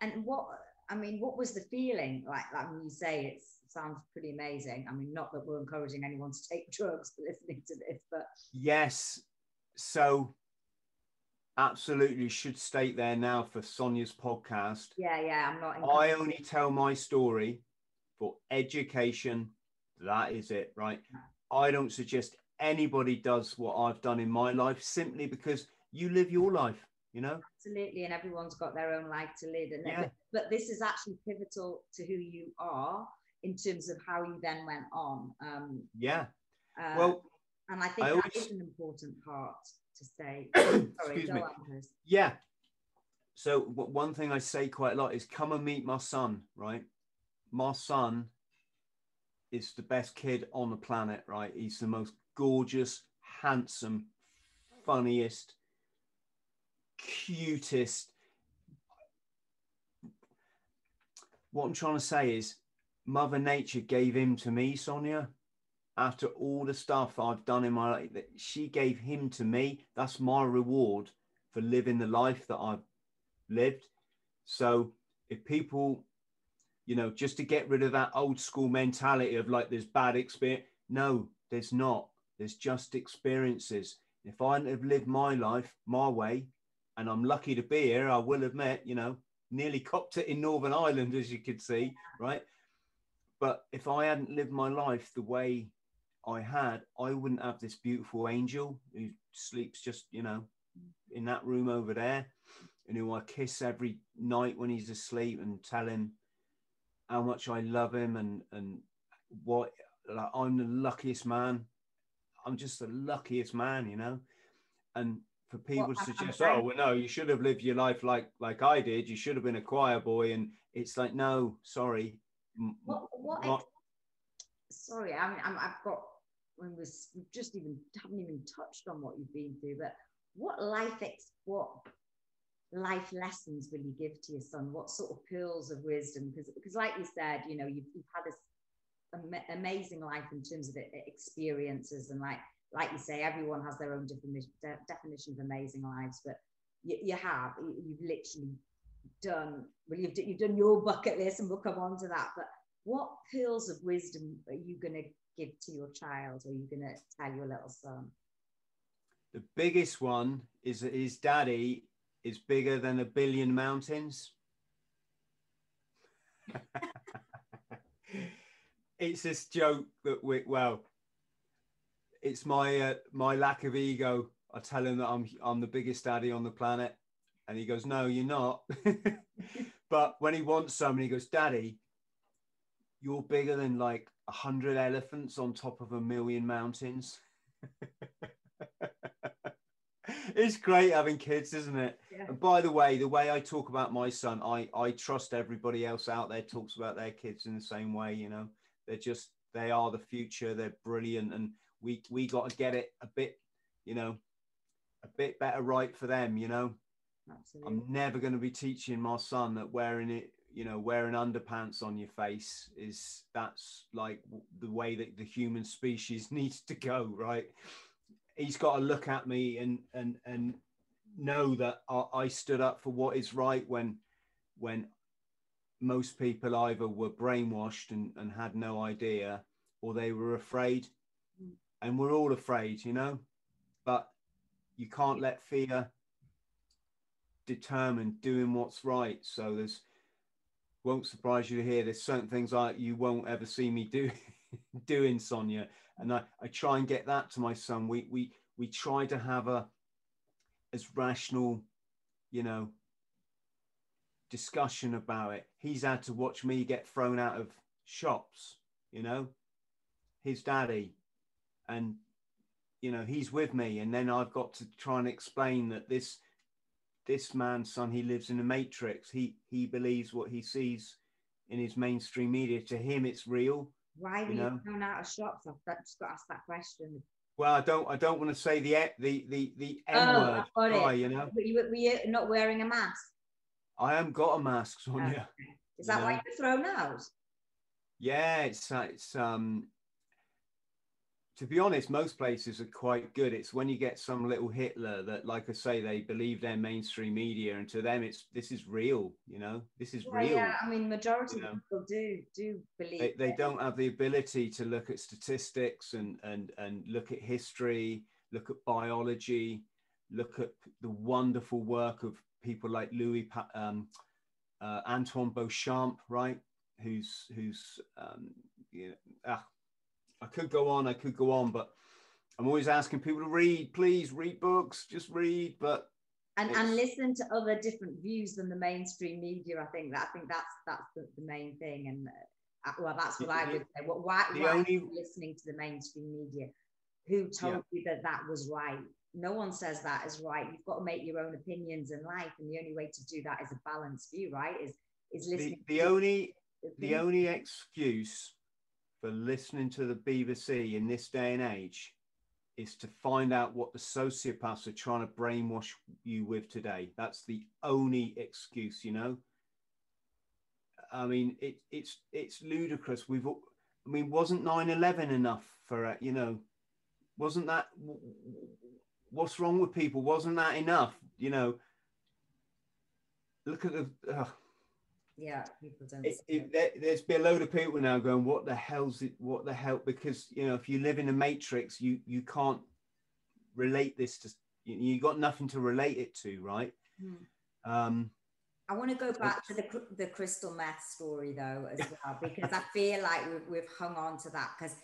and what I mean, what was the feeling like? Like when you say it sounds pretty amazing. I mean, not that we're encouraging anyone to take drugs for listening to this, but yes. So, absolutely should state there now for Sonya's podcast. yeah, yeah, I'm not. I only tell my story for education. That is it, right? I don't suggest anybody does what I've done in my life simply because you live your life, you know? absolutely, and everyone's got their own life to lead, and Yeah. but, this is actually pivotal to who you are in terms of how you then went on. Um, Yeah. uh, Well, and I think I always- is an important part to say. Sorry, excuse go me. on, Yeah. So one thing I say quite a lot is come and meet my son, right? My son is the best kid on the planet, right? He's the most gorgeous, handsome, funniest, cutest. What I'm trying to say is Mother Nature gave him to me, Sonya. After all the stuff I've done in my life, that she gave him to me. That's my reward for living the life that I've lived. So if people, you know, just to get rid of that old school mentality of like there's bad experience, no, there's not. There's just experiences. If I have lived my life my way, and I'm lucky to be here, I will admit, you know, nearly copped it in Northern Ireland, as you could see, right? But if I hadn't lived my life the way I had, I wouldn't have this beautiful angel who sleeps just, you know, in that room over there and who I kiss every night when he's asleep and tell him how much I love him and, and what like, I'm the luckiest man. I'm just the luckiest man, you know? And for people well, to suggest, oh well, no, you should have lived your life like like I did. You should have been a choir boy, and it's like, no, sorry. What? what not, sorry, I mean, i have got when we've just even haven't even touched on what you've been through, but what life ex what life lessons will you give to your son? What sort of pearls of wisdom? Because because like you said, you know, you've, you've had this am- amazing life in terms of experiences and like like you say, everyone has their own definition, de- definition of amazing lives, but you, you have, you've literally done, well, you've, you've done your bucket list and we'll come on to that. But what pearls of wisdom are you going to give to your child or you're you going to tell your little son? The biggest one is that his daddy is bigger than a billion mountains. it's this joke that we, well, it's my uh, my lack of ego. I tell him that I'm I'm the biggest daddy on the planet, and he goes, "No, you're not." but when he wants something, he goes, "Daddy, you're bigger than like a hundred elephants on top of a million mountains." it's great having kids, isn't it? Yeah. And by the way, the way I talk about my son, I I trust everybody else out there talks about their kids in the same way. You know, they're just they are the future. They're brilliant, and we we got to get it a bit, you know, a bit better right for them. You know, Absolutely. I'm never going to be teaching my son that wearing it, you know, wearing underpants on your face is that's like the way that the human species needs to go, right? He's got to look at me and and and know that I, stood up for what is right when when most people either were brainwashed and, and had no idea or they were afraid mm. and we're all afraid, you know, but you can't let fear determine doing what's right. So there's won't surprise you to hear there's certain things like you won't ever see me do doing Sonya. And I, I try and get that to my son. We we we try to have a as rational, you know, discussion about it. He's had to watch me get thrown out of shops, you know. His daddy and you know he's with me and then i've got to try and explain that this this man's son he lives in a matrix. He he believes what he sees in his mainstream media. To him it's real why were you, know? thrown out of shops i've just got to ask that question. Well i don't i don't want to say the the the the m oh, word why, you know? But you, were you not wearing a mask? I haven't got a mask on okay. is that you why know? you were thrown out? Yeah it's it's um to be honest, most places are quite good. It's when you get some little Hitler that, like I say, they believe their mainstream media, and to them, it's this is real. You know, this is real. Yeah, I mean, majority of people do do believe. They, they don't have the ability to look at statistics and and and look at history, look at biology, look at the wonderful work of people like Louis um, uh, Antoine Béchamp, right? Who's who's um, you know, ah, I could go on, I could go on, but I'm always asking people to read. Please read books, just read. But and, and listen to other different views than the mainstream media. I think that I think that's that's the, the main thing. And uh, well, that's what the, I would say. What why, why only, listening to the mainstream media? Who told yeah. you that that was right? No one says that is right. You've got to make your own opinions in life, and the only way to do that is a balanced view, right? Is is listening. The, the only the only excuse listening to the BBC in this day and age is to find out what the sociopaths are trying to brainwash you with today. That's the only excuse, you know. I mean, it, it's it's ludicrous. We've I mean, wasn't 9/11 enough for uh, you know? Wasn't that what's wrong with people? Wasn't that enough? You know, look at the. Uh, yeah, people don't. It, it, there, there's be a load of people now going, "What the hell's it? What the hell?" Because you know, if you live in a matrix, you you can't relate this to. You, you got nothing to relate it to, right? Hmm. Um, I want to go back to the the crystal meth story though as well because I feel like we've, we've hung on to that because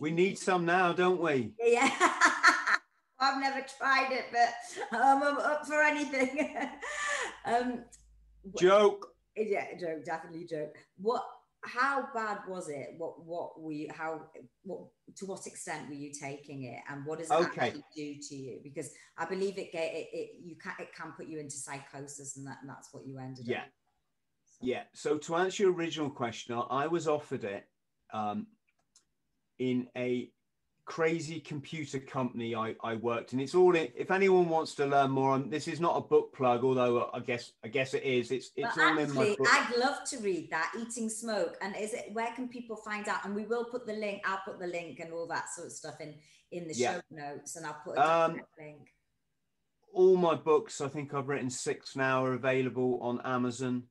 we need some now, don't we? Yeah. I've never tried it, but um, I'm up for anything. um, joke. Yeah, joke. Definitely joke. What? How bad was it? What? What were you? How? What? To what extent were you taking it, and what does it okay. actually do to you? Because I believe it. It, it you can it can put you into psychosis, and that and that's what you ended yeah. up. So. Yeah. So to answer your original question, I was offered it um, in a crazy computer company I, I worked in. It's all in, if anyone wants to learn more on this is not a book plug, although I guess I guess it is. It's it's all actually, in my book. I'd love to read that, Eating Smoke. And is it where can people find out? And we will put the link, I'll put the link and all that sort of stuff in in the yeah. show notes and I'll put a um, link. All my books, I think I've written six now, are available on Amazon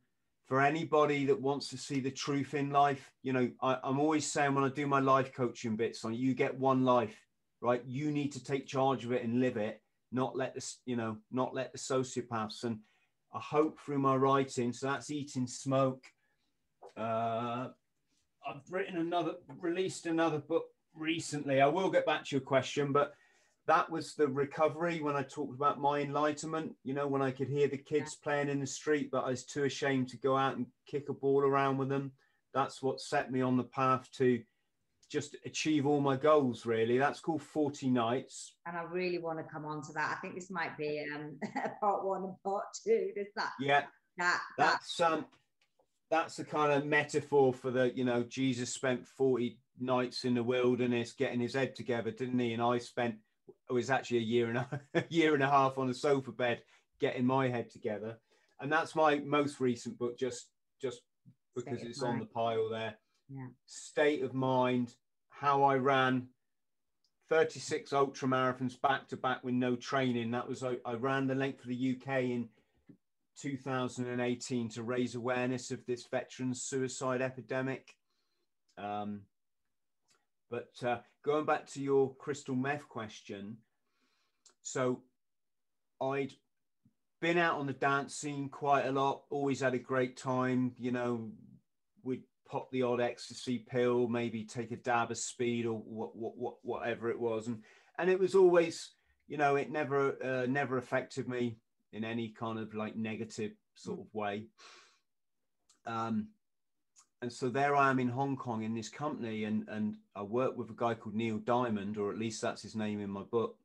for anybody that wants to see the truth in life, you know, I, am always saying when I do my life coaching bits on you get one life, right? You need to take charge of it and live it, not let this, you know, not let the sociopaths. And I hope through my writing, so that's eating smoke. Uh, I've written another, released another book recently. I will get back to your question, but that was the recovery when I talked about my enlightenment. You know, when I could hear the kids playing in the street, but I was too ashamed to go out and kick a ball around with them. That's what set me on the path to just achieve all my goals, really. That's called 40 Nights. And I really want to come on to that. I think this might be um, part one and part two. Is that? Yeah. That, that's um that's the kind of metaphor for the you know jesus spent 40 nights in the wilderness getting his head together didn't he and i spent was actually a year and a, a year and a half on a sofa bed getting my head together. And that's my most recent book just just because state it's on the pile there. Yeah. state of mind how i ran 36 ultra marathons back to back with no training. That was I, I ran the length of the uk in 2018 to raise awareness of this veterans suicide epidemic. Um, but uh, going back to your crystal meth question, so I'd been out on the dance scene quite a lot, always had a great time. You know, we'd pop the odd ecstasy pill, maybe take a dab of speed or what, what, what whatever it was, and and it was always, you know, it never uh, never affected me in any kind of like negative sort of way. Um, and so there I am in Hong Kong in this company, and and I work with a guy called Neil Diamond, or at least that's his name in my book.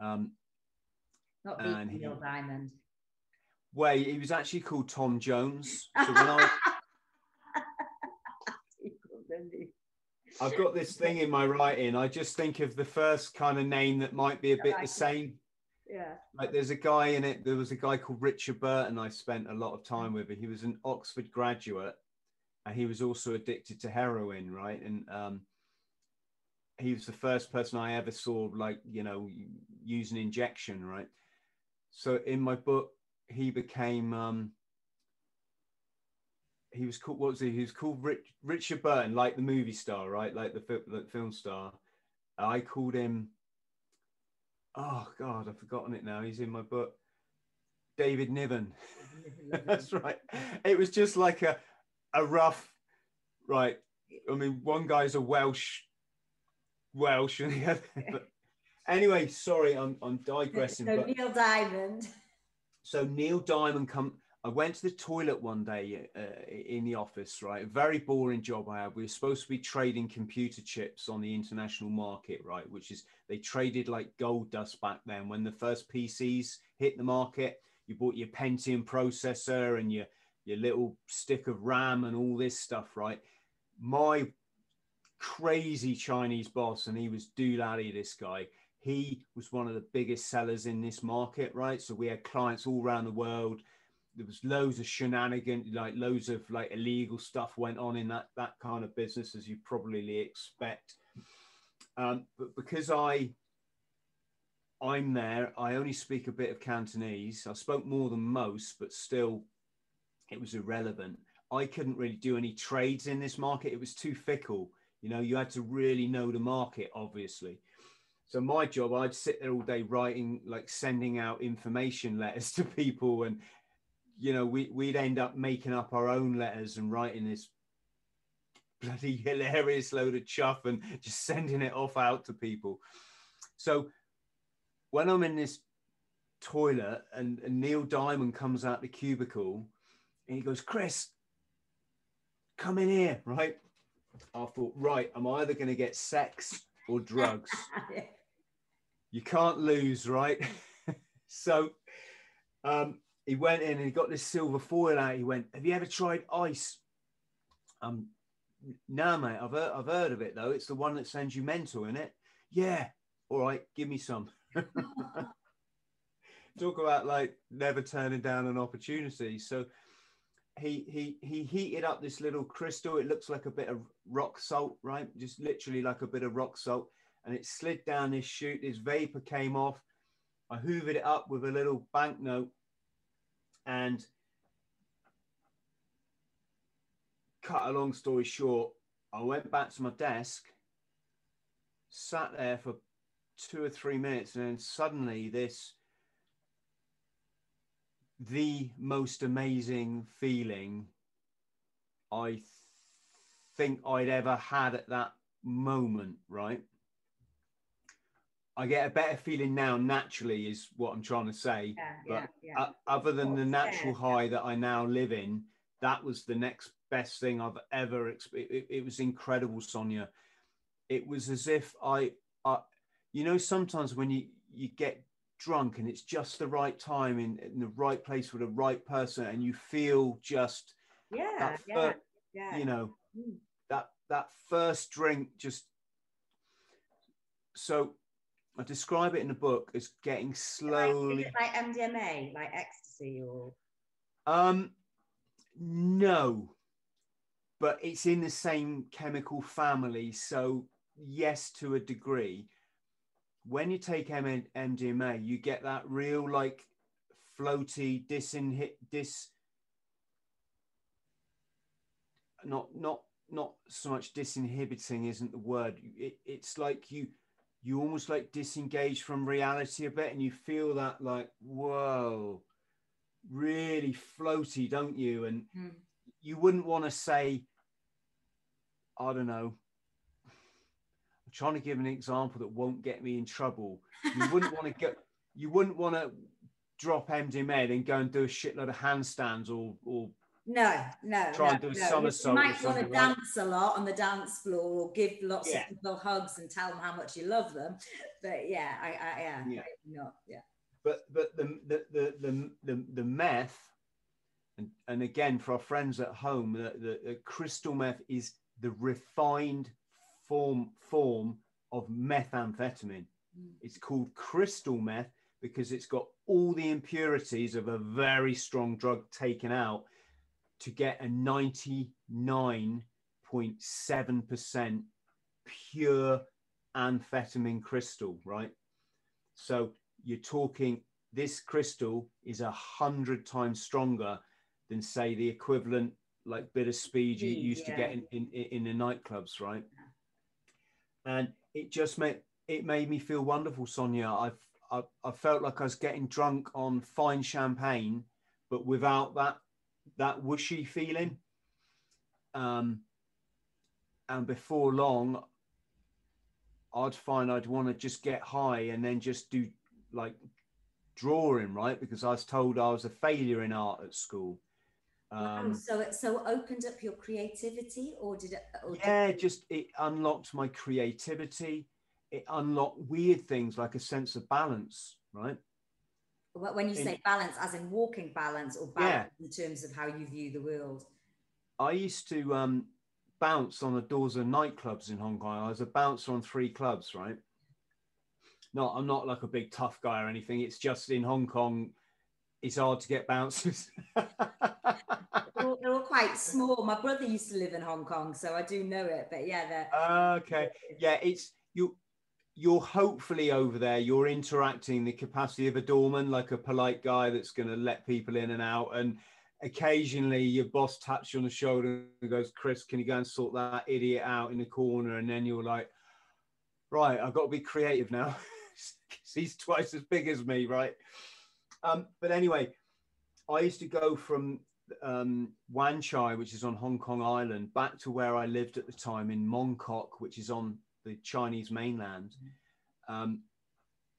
Um, Not and Neil he, Diamond. Well, he was actually called Tom Jones. So when I, I've got this thing in my writing. I just think of the first kind of name that might be a bit the same. Yeah. Like there's a guy in it. There was a guy called Richard Burton. I spent a lot of time with. He was an Oxford graduate, and he was also addicted to heroin, right? And um, he was the first person I ever saw, like you know, use an injection, right? So in my book, he became. Um, he was called what was he? He was called Rich, Richard Burton, like the movie star, right? Like the, the film star. I called him. Oh God, I've forgotten it now. He's in my book. David Niven. That's right. It was just like a a rough, right? I mean, one guy's a Welsh, Welsh, and the other. But anyway, sorry, I'm I'm digressing. So but, Neil Diamond. So Neil Diamond come. I went to the toilet one day uh, in the office, right? A very boring job I had. We were supposed to be trading computer chips on the international market, right? Which is they traded like gold dust back then when the first PCs hit the market. You bought your Pentium processor and your your little stick of RAM and all this stuff, right? My crazy Chinese boss, and he was Doolally, this guy. He was one of the biggest sellers in this market, right? So we had clients all around the world. there was loads of shenanigans, like loads of like illegal stuff went on in that that kind of business, as you probably expect. Um, but because I I'm there, I only speak a bit of Cantonese. I spoke more than most, but still, it was irrelevant. I couldn't really do any trades in this market. It was too fickle. You know, you had to really know the market, obviously. So my job, I'd sit there all day writing, like sending out information letters to people, and you know, we we'd end up making up our own letters and writing this bloody hilarious load of chuff and just sending it off out to people. So when I'm in this toilet and, and Neil Diamond comes out the cubicle and he goes, Chris, come in here, right? I thought, right, I'm either going to get sex or drugs. you can't lose, right? so um, he went in and he got this silver foil out. He went, Have you ever tried ice? Um, no, mate, I've heard, I've heard of it though. It's the one that sends you mental, in it. Yeah. All right, give me some. Talk about like never turning down an opportunity. So he he he heated up this little crystal. It looks like a bit of rock salt, right? Just literally like a bit of rock salt, and it slid down this chute. This vapor came off. I hoovered it up with a little banknote, and cut a long story short, I went back to my desk, sat there for two or three minutes, and then suddenly this the most amazing feeling I th- think I'd ever had at that moment, right? I get a better feeling now naturally, is what I'm trying to say. Yeah, but yeah, yeah. uh, other than the natural high that I now live in, that was the next best thing I've ever experienced. It, it was incredible, Sonya. It was as if I, I, you know, sometimes when you you get drunk and it's just the right time in, in the right place with the right person, and you feel just yeah, that yeah, yeah. you know Mm. that that first drink just so I describe it in the book as getting slowly like MDMA, like ecstasy, or um no but it's in the same chemical family so yes to a degree when you take M- MDMA you get that real like floaty disinhib dis not not not so much disinhibiting isn't the word it, it's like you you almost like disengage from reality a bit and you feel that like whoa really floaty don't you and Hmm. you wouldn't want to say i don't know i'm trying to give an example that won't get me in trouble you wouldn't want to get you wouldn't want to drop mdma and go and do a shitload of handstands or or no, no. Try no, and do a no. somersault You might want to right? dance a lot on the dance floor, or give lots Yeah. of people hugs and tell them how much you love them. But yeah, I, I yeah, Yeah. not yeah. but but the the the the, the, the meth and, and again for our friends at home the, the, the crystal meth is the refined form form of methamphetamine Mm. it's called crystal meth because it's got all the impurities of a very strong drug taken out to get a 99.7% pure amphetamine crystal, right? So you're talking this crystal is a hundred times stronger than say the equivalent like bit of speed you Speed, used to get in, in, in the nightclubs, right? And it just made it made me feel wonderful, Sonya. I've I, I felt like I was getting drunk on fine champagne, but without that that whooshy feeling. Um, and before long, I'd find I'd want to just get high and then just do like drawing, right? Because I was told I was a failure in art at school. Wow, Um, so it so opened up your creativity, or did it? Or did yeah, it- just it unlocked my creativity. It unlocked weird things like a sense of balance, right? When you in- say balance, as in walking balance, or Yeah. in terms of how you view the world. I used to um, bounce on the doors of nightclubs in Hong Kong. I was a bouncer on three clubs, right? No, I'm not like a big tough guy or anything. It's just in Hong Kong, it's hard to get bouncers. they're, all, they're all quite small. My brother used to live in Hong Kong, so I do know it. But yeah, they're okay. Yeah, it's you. You're hopefully over there. You're interacting the capacity of a doorman, like a polite guy that's going to let people in and out. And occasionally, your boss taps you on the shoulder and goes, "Chris, can you go and sort that idiot out in the corner?" And then you're like, "Right, I've got to be creative now." He's twice as big as me, right? Um, but anyway, I used to go from um, Wan Chai, which is on Hong Kong Island, back to where I lived at the time in Mong Kok, which is on the Chinese mainland. Um,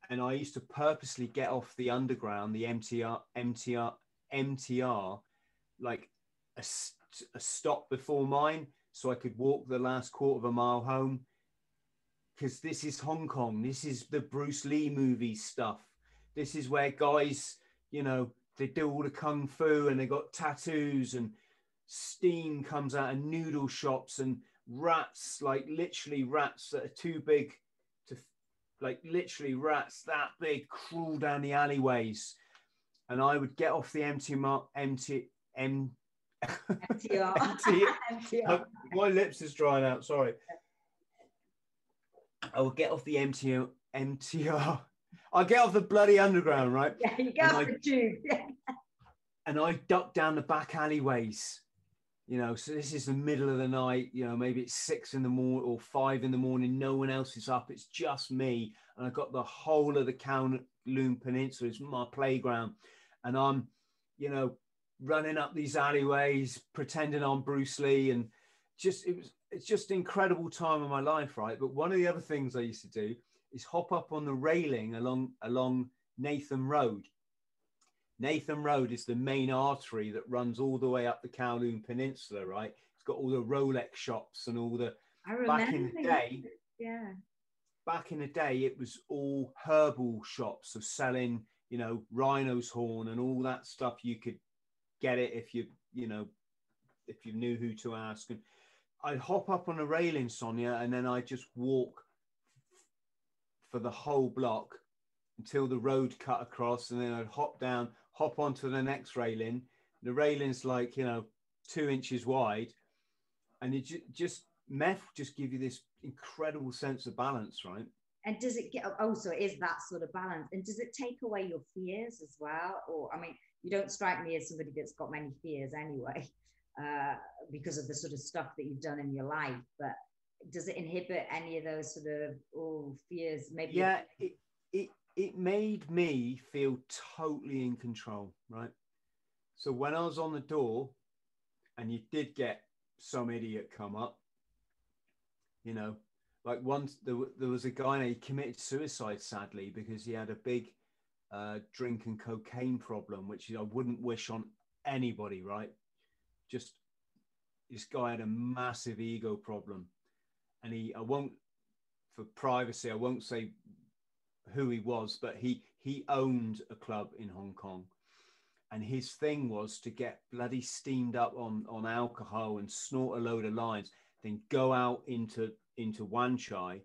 and I used to purposely get off the underground, the MTR, MTR, MTR, like a, a stop before mine, so I could walk the last quarter of a mile home. Because this is Hong Kong. This is the Bruce Lee movie stuff. This is where guys, you know, they do all the kung fu and they got tattoos and steam comes out of noodle shops and rats, like literally rats that are too big to, like literally rats that big, crawl down the alleyways. And I would get off the empty, empty, M, MTR. MTR. Oh, my lips is drying out. Sorry. I would get off the MTR, MTR I get off the bloody underground, right? Yeah, you get off I, the tube. and I duck down the back alleyways. You know, so this is the middle of the night. You know, maybe it's six in the morning or five in the morning. No one else is up. It's just me, and I've got the whole of the Kowloon Peninsula. It's my playground, and I'm, you know, running up these alleyways, pretending I'm Bruce Lee, and just it was it's just incredible time of my life, right? But one of the other things I used to do is hop up on the railing along along Nathan Road. Nathan Road is the main artery that runs all the way up the Kowloon Peninsula, right? It's got all the Rolex shops and all the. I remember. Back in the day, yeah. Back in the day, it was all herbal shops of selling, you know, rhino's horn and all that stuff. You could get it if you, you know, if you knew who to ask. And I'd hop up on a railing, Sonya, and then I'd just walk for the whole block until the road cut across, and then I'd hop down, hop onto the next railing. The railing's like you know two inches wide, and it just meth just give you this incredible sense of balance, right? And does it get oh, so it is that sort of balance? And does it take away your fears as well? Or I mean, you don't strike me as somebody that's got many fears anyway, uh, because of the sort of stuff that you've done in your life. But does it inhibit any of those sort of oh fears? Maybe yeah it, it it made me feel totally in control right? So when i was on the door and you did get some idiot come up you know like once there, there was a guy and he committed suicide sadly because he had a big uh, drink and cocaine problem which i wouldn't wish on anybody right? Just this guy had a massive ego problem and he I won't for privacy I won't say who he was, but he he owned a club in Hong Kong, and his thing was to get bloody steamed up on on alcohol and snort a load of lines, then go out into into Wan Chai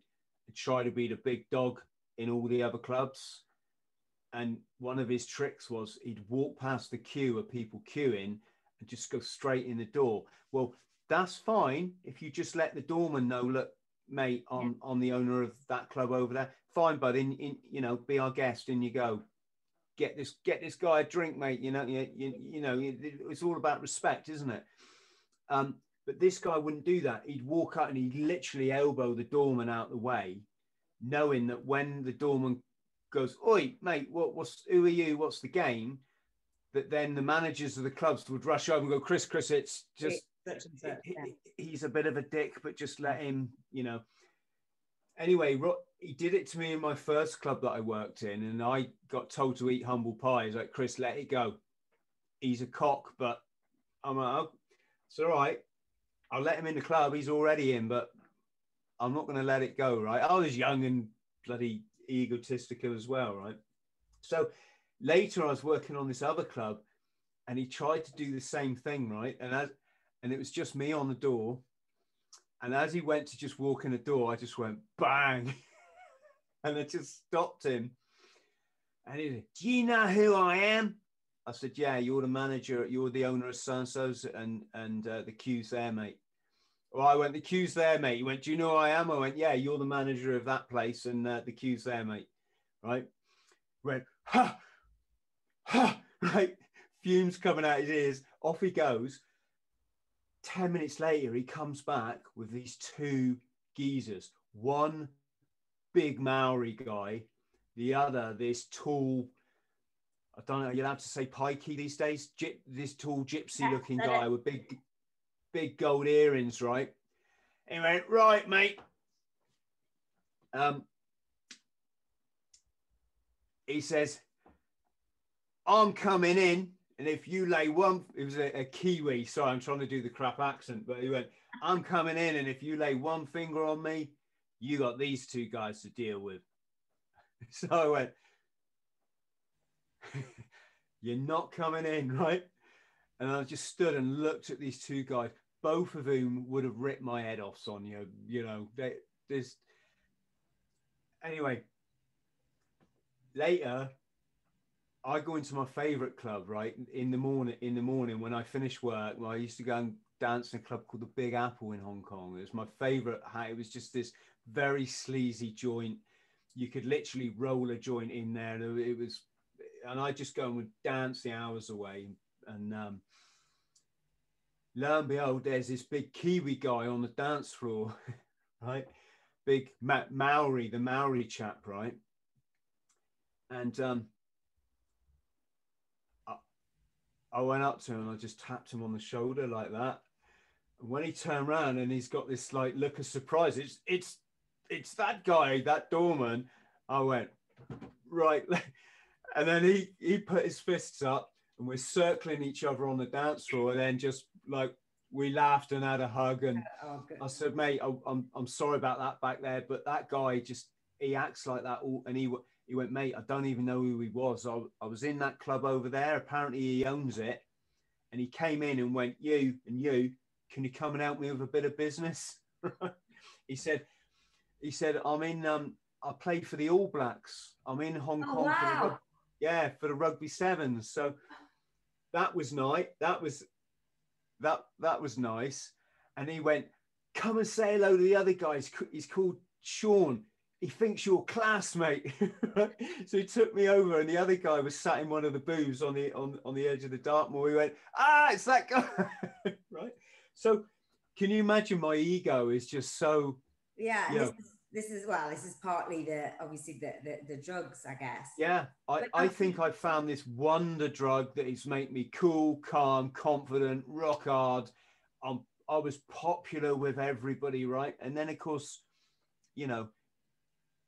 and try to be the big dog in all the other clubs. And one of his tricks was he'd walk past the queue of people queuing and just go straight in the door. Well, that's fine if you just let the doorman know, look, mate, on yeah. on the owner of that club over there. Fine, bud. In, in you know, be our guest. and you go. Get this get this guy a drink, mate. You know, you, you, you know, it's all about respect, isn't it? Um, but this guy wouldn't do that. He'd walk out and he'd literally elbow the doorman out the way, knowing that when the doorman goes, "Oi, mate, what, what's who are you? What's the game?" That then the managers of the clubs would rush over and go, "Chris, Chris, it's just he's a bit of a dick, but just let him, you know. Anyway, he did it to me in my first club that I worked in, and I got told to eat humble pie. Like, Chris, let it go. He's a cock, but I'm like, oh, it's all right. I'll let him in the club. He's already in, but I'm not going to let it go, right? I was young and bloody egotistical as well, right? So later I was working on this other club and he tried to do the same thing, right? And as and it was just me on the door. And as he went to just walk in the door, I just went bang, and I just stopped him. And he said, "Do you know who I am?" I said, yeah, you're the manager, you're the owner of so and and and uh, the queue's there, mate. Well, I went, the queue's there, mate. He went, do you know who I am? I went, yeah, you're the manager of that place, and uh, the queue's there, mate. Right? Went, ha, ha, right? Fumes coming out his ears. Off he goes. 10 minutes later, he comes back with these two geezers. One big Maori guy, the other, this tall, I don't know, you're allowed to say pikey these days, this tall gypsy looking guy with big, big gold earrings, right? He went, right, mate. Um, he says, I'm coming in and if you lay one, it was a, a, Kiwi. Sorry, I'm trying to do the crap accent, but he went, I'm coming in, and if you lay one finger on me, you got these two guys to deal with. So I went, You're not coming in, right? And I just stood and looked at these two guys, both of whom would have ripped my head off, Sonya. You know, they, there's. Anyway, later, I go into my favorite club, right? In the morning, in the morning when I finish work, well, I used to go and dance in a club called the Big Apple in Hong Kong. It was my favorite. It was just this very sleazy joint. You could literally roll a joint in there. It was, and I just go and would dance the hours away. And um, lo and behold, there's this big Kiwi guy on the dance floor, right? Big Ma- Maori, the Maori chap, right? And um, I went up to him and I just tapped him on the shoulder like that. And when he turned around and he's got this like look of surprise, it's it's it's that guy, that doorman. I went right, and then he he put his fists up and we're circling each other on the dance floor, and then just like we laughed and had a hug. And oh, I said, mate, I, I'm I'm sorry about that back there, but that guy just he acts like that all, and he he went, mate, I don't even know who he was. I, I was in that club over there. Apparently, he owns it. And he came in and went, you and you, can you come and help me with a bit of business? he said, he said, I'm in, um, I played for the All Blacks. I'm in Hong oh, Kong. Wow. For the, yeah, for the rugby sevens. So that was nice. That was, that, that was nice. And he went, come and say hello to the other guys. He's called Sean he thinks you're classmate. so he took me over, and the other guy was sat in one of the booths on the on, on the edge of the Dartmoor. He went, ah, it's that guy, right? So can you imagine my ego is just so yeah this is, this is well this is partly the obviously the, the, the drugs i guess yeah i i think i found this wonder drug that is make me cool calm confident rock hard i'm i was popular with everybody right and then of course you know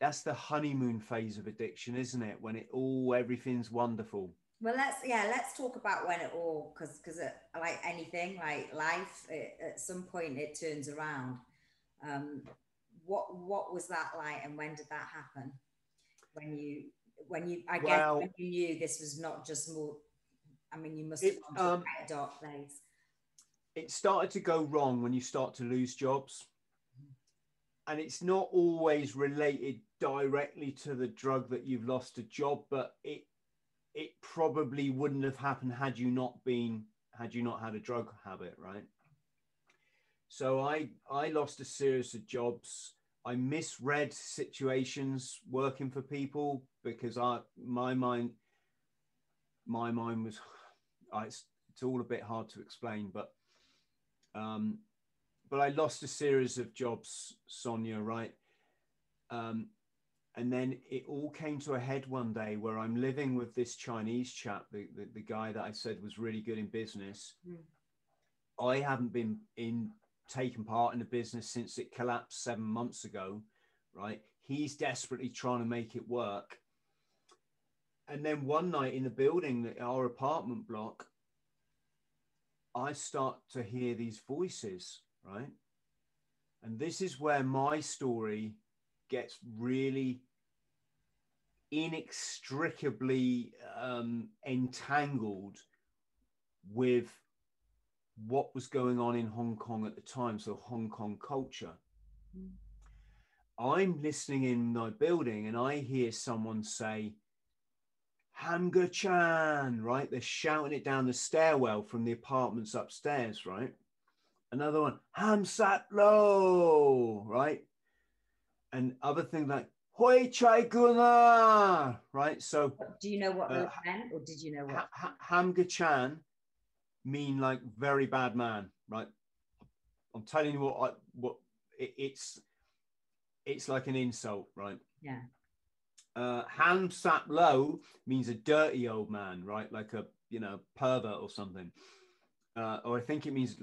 that's the honeymoon phase of addiction, isn't it? When it all everything's wonderful. Well, let's yeah, let's talk about when it all because because like anything like life, it, at some point it turns around. Um, what what was that like, and when did that happen? When you when you I guess when you knew this was not just more. I mean, you must have gone to um, a dark place. It started to go wrong when you start to lose jobs and it's not always related directly to the drug that you've lost a job, but it it probably wouldn't have happened had you not been had you not had a drug habit, right? So I I lost a series of jobs. I misread situations working for people because I my mind my mind was it's, it's all a bit hard to explain, but um, but I lost a series of jobs, Sonya, right? Um, and then it all came to a head one day where I'm living with this Chinese chap, the, the, the guy that I said was really good in business. Mm. I haven't been in taken part in the business since it collapsed seven months ago, right? He's desperately trying to make it work. And then one night in the building, our apartment block, I start to hear these voices right? And this is where my story gets really inextricably um, entangled with what was going on in Hong Kong at the time, so Hong Kong culture. Mm. I'm listening in my building and I hear someone say, Hamga Chan, right? They're shouting it down the stairwell from the apartments upstairs, right? Another one, Ham Sap Lo, right? And other things like Hoi Chai Guna, right? So, Do you know what Uh, meant, or did you know what? ha- ha- Hamga Chan mean like very bad man, right? I'm telling you what, I, what it, it's, it's like an insult, right? Yeah. uh, ham sap low means a dirty old man, right? Like a you know pervert or something. Uh, or I think it means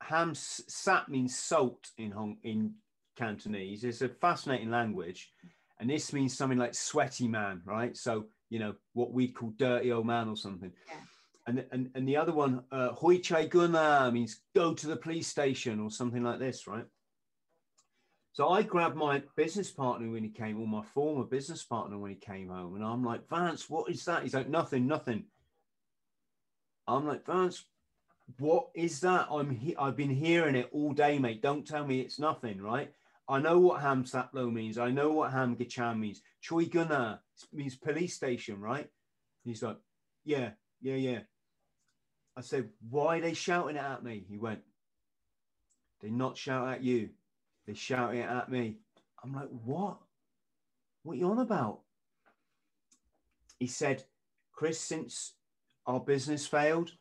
ham sap means salt in Hong in Cantonese. It's a fascinating language, and this means something like sweaty man, right? So you know what we call dirty old man or something. Yeah. And, and, and the other one, uh, hoi chai guna means go to the police station or something like this, right? So I grabbed my business partner when he came, or my former business partner when he came home, and I'm like, Vance, what is that? He's like, nothing, nothing. I'm like, Vance, what is that? I'm he- I've been hearing it all day, mate. Don't tell me it's nothing, right? I know what ham saplo means. I know what ham gichan means. Choi guna means police station, right? He's like, yeah, yeah, yeah. I said, why are they shouting it at me? He went, they not shout at you. They shout it at me. I'm like, what? What are you on about? He said, Chris, since our business failed,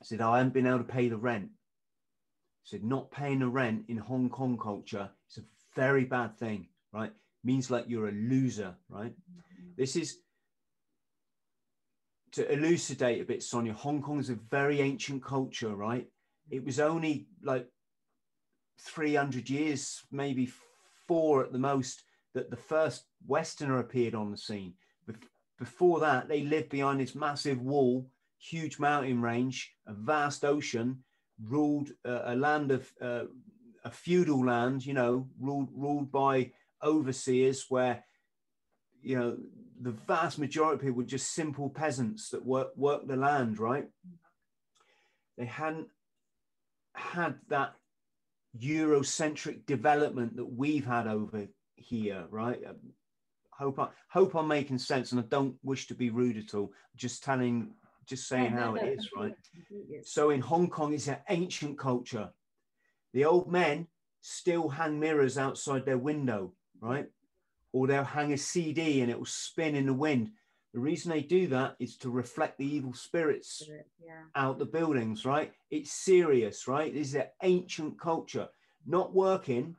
I said, I haven't been able to pay the rent. I said, not paying the rent in Hong Kong culture very bad thing, right? Means like you're a loser, right? This is to elucidate a bit, Sonya. Hong Kong is a very ancient culture, right? It was only like 300 years, maybe four at the most, that the first Westerner appeared on the scene. Before that, they lived behind this massive wall, huge mountain range, a vast ocean, ruled uh, a land of uh, a feudal land, you know, ruled ruled by overseers, where you know the vast majority of people were just simple peasants that work work the land, right? They hadn't had that Eurocentric development that we've had over here, right? Um, Hope I hope I'm making sense, and I don't wish to be rude at all. Just telling, just saying how it is, right? So in Hong Kong, it's an ancient culture. The old men still hang mirrors outside their window, right? Or they'll hang a CD and it will spin in the wind. The reason they do that is to reflect the evil spirits Yeah. out the buildings, right? It's serious, right? This is an ancient culture. Not working,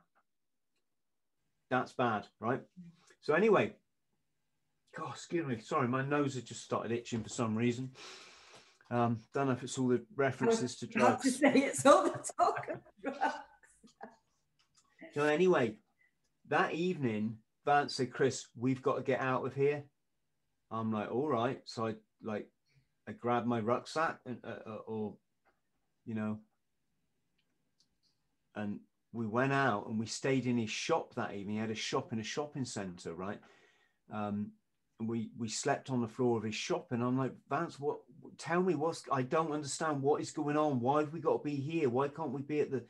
that's bad, right? So anyway, God, excuse me, sorry, my nose has just started itching for some reason. Um, don't know if it's all the references to drugs. I have to say it's all the talk. So anyway, that evening, Vance said, "Chris, we've got to get out of here." I'm like, "All right." So I like, I grabbed my rucksack and uh, uh, or, you know, and we went out and we stayed in his shop that evening. He had a shop in a shopping centre, right? Um, we we slept on the floor of his shop, and I'm like, Vance, what? Tell me what's? I don't understand what is going on. Why have we got to be here? Why can't we be at the?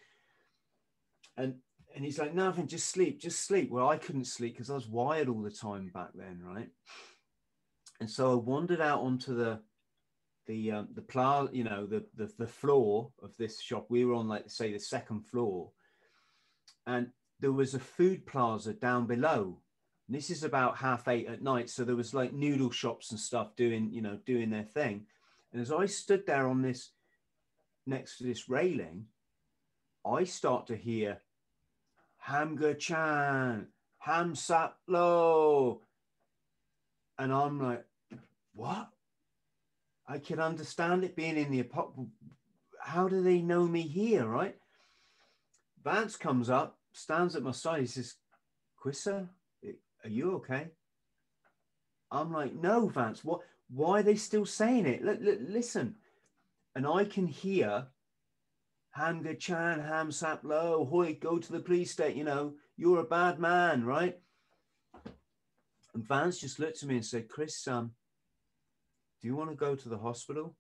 And and he's like, nothing, just sleep, just sleep. Well, I couldn't sleep because I was wired all the time back then, right? And so I wandered out onto the the um, the pla, you know, the, the the floor of this shop. We were on like say the second floor, and there was a food plaza down below. And this is about half eight at night, so there was like noodle shops and stuff doing, you know, doing their thing. And as I stood there on this next to this railing, I start to hear Hamga Chan, Ham Sap Lo. And I'm like, what? I can understand it being in the apartment. How do they know me here, right? Vance comes up, stands at my side. He says, Quissa, are you okay? I'm like, no, Vance, what? Why are they still saying it? L- l- listen. And I can hear Hamga Chan, Ham Sap Lo, Hoy, go to the police station. You know, you're a bad man, right? And Vance just looked at me and said, Chris, um, do you want to go to the hospital?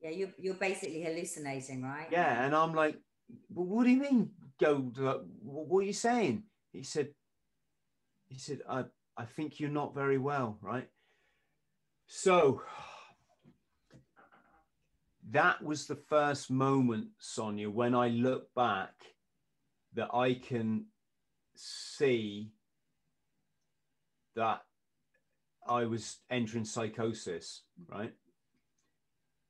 Yeah, you're, you're basically hallucinating, right? Yeah. And I'm like, well, what do you mean go to what are you saying? He said, he said, I, I think you're not very well, right? So that was the first moment, Sonya, when I look back that I can see that I was entering psychosis, right?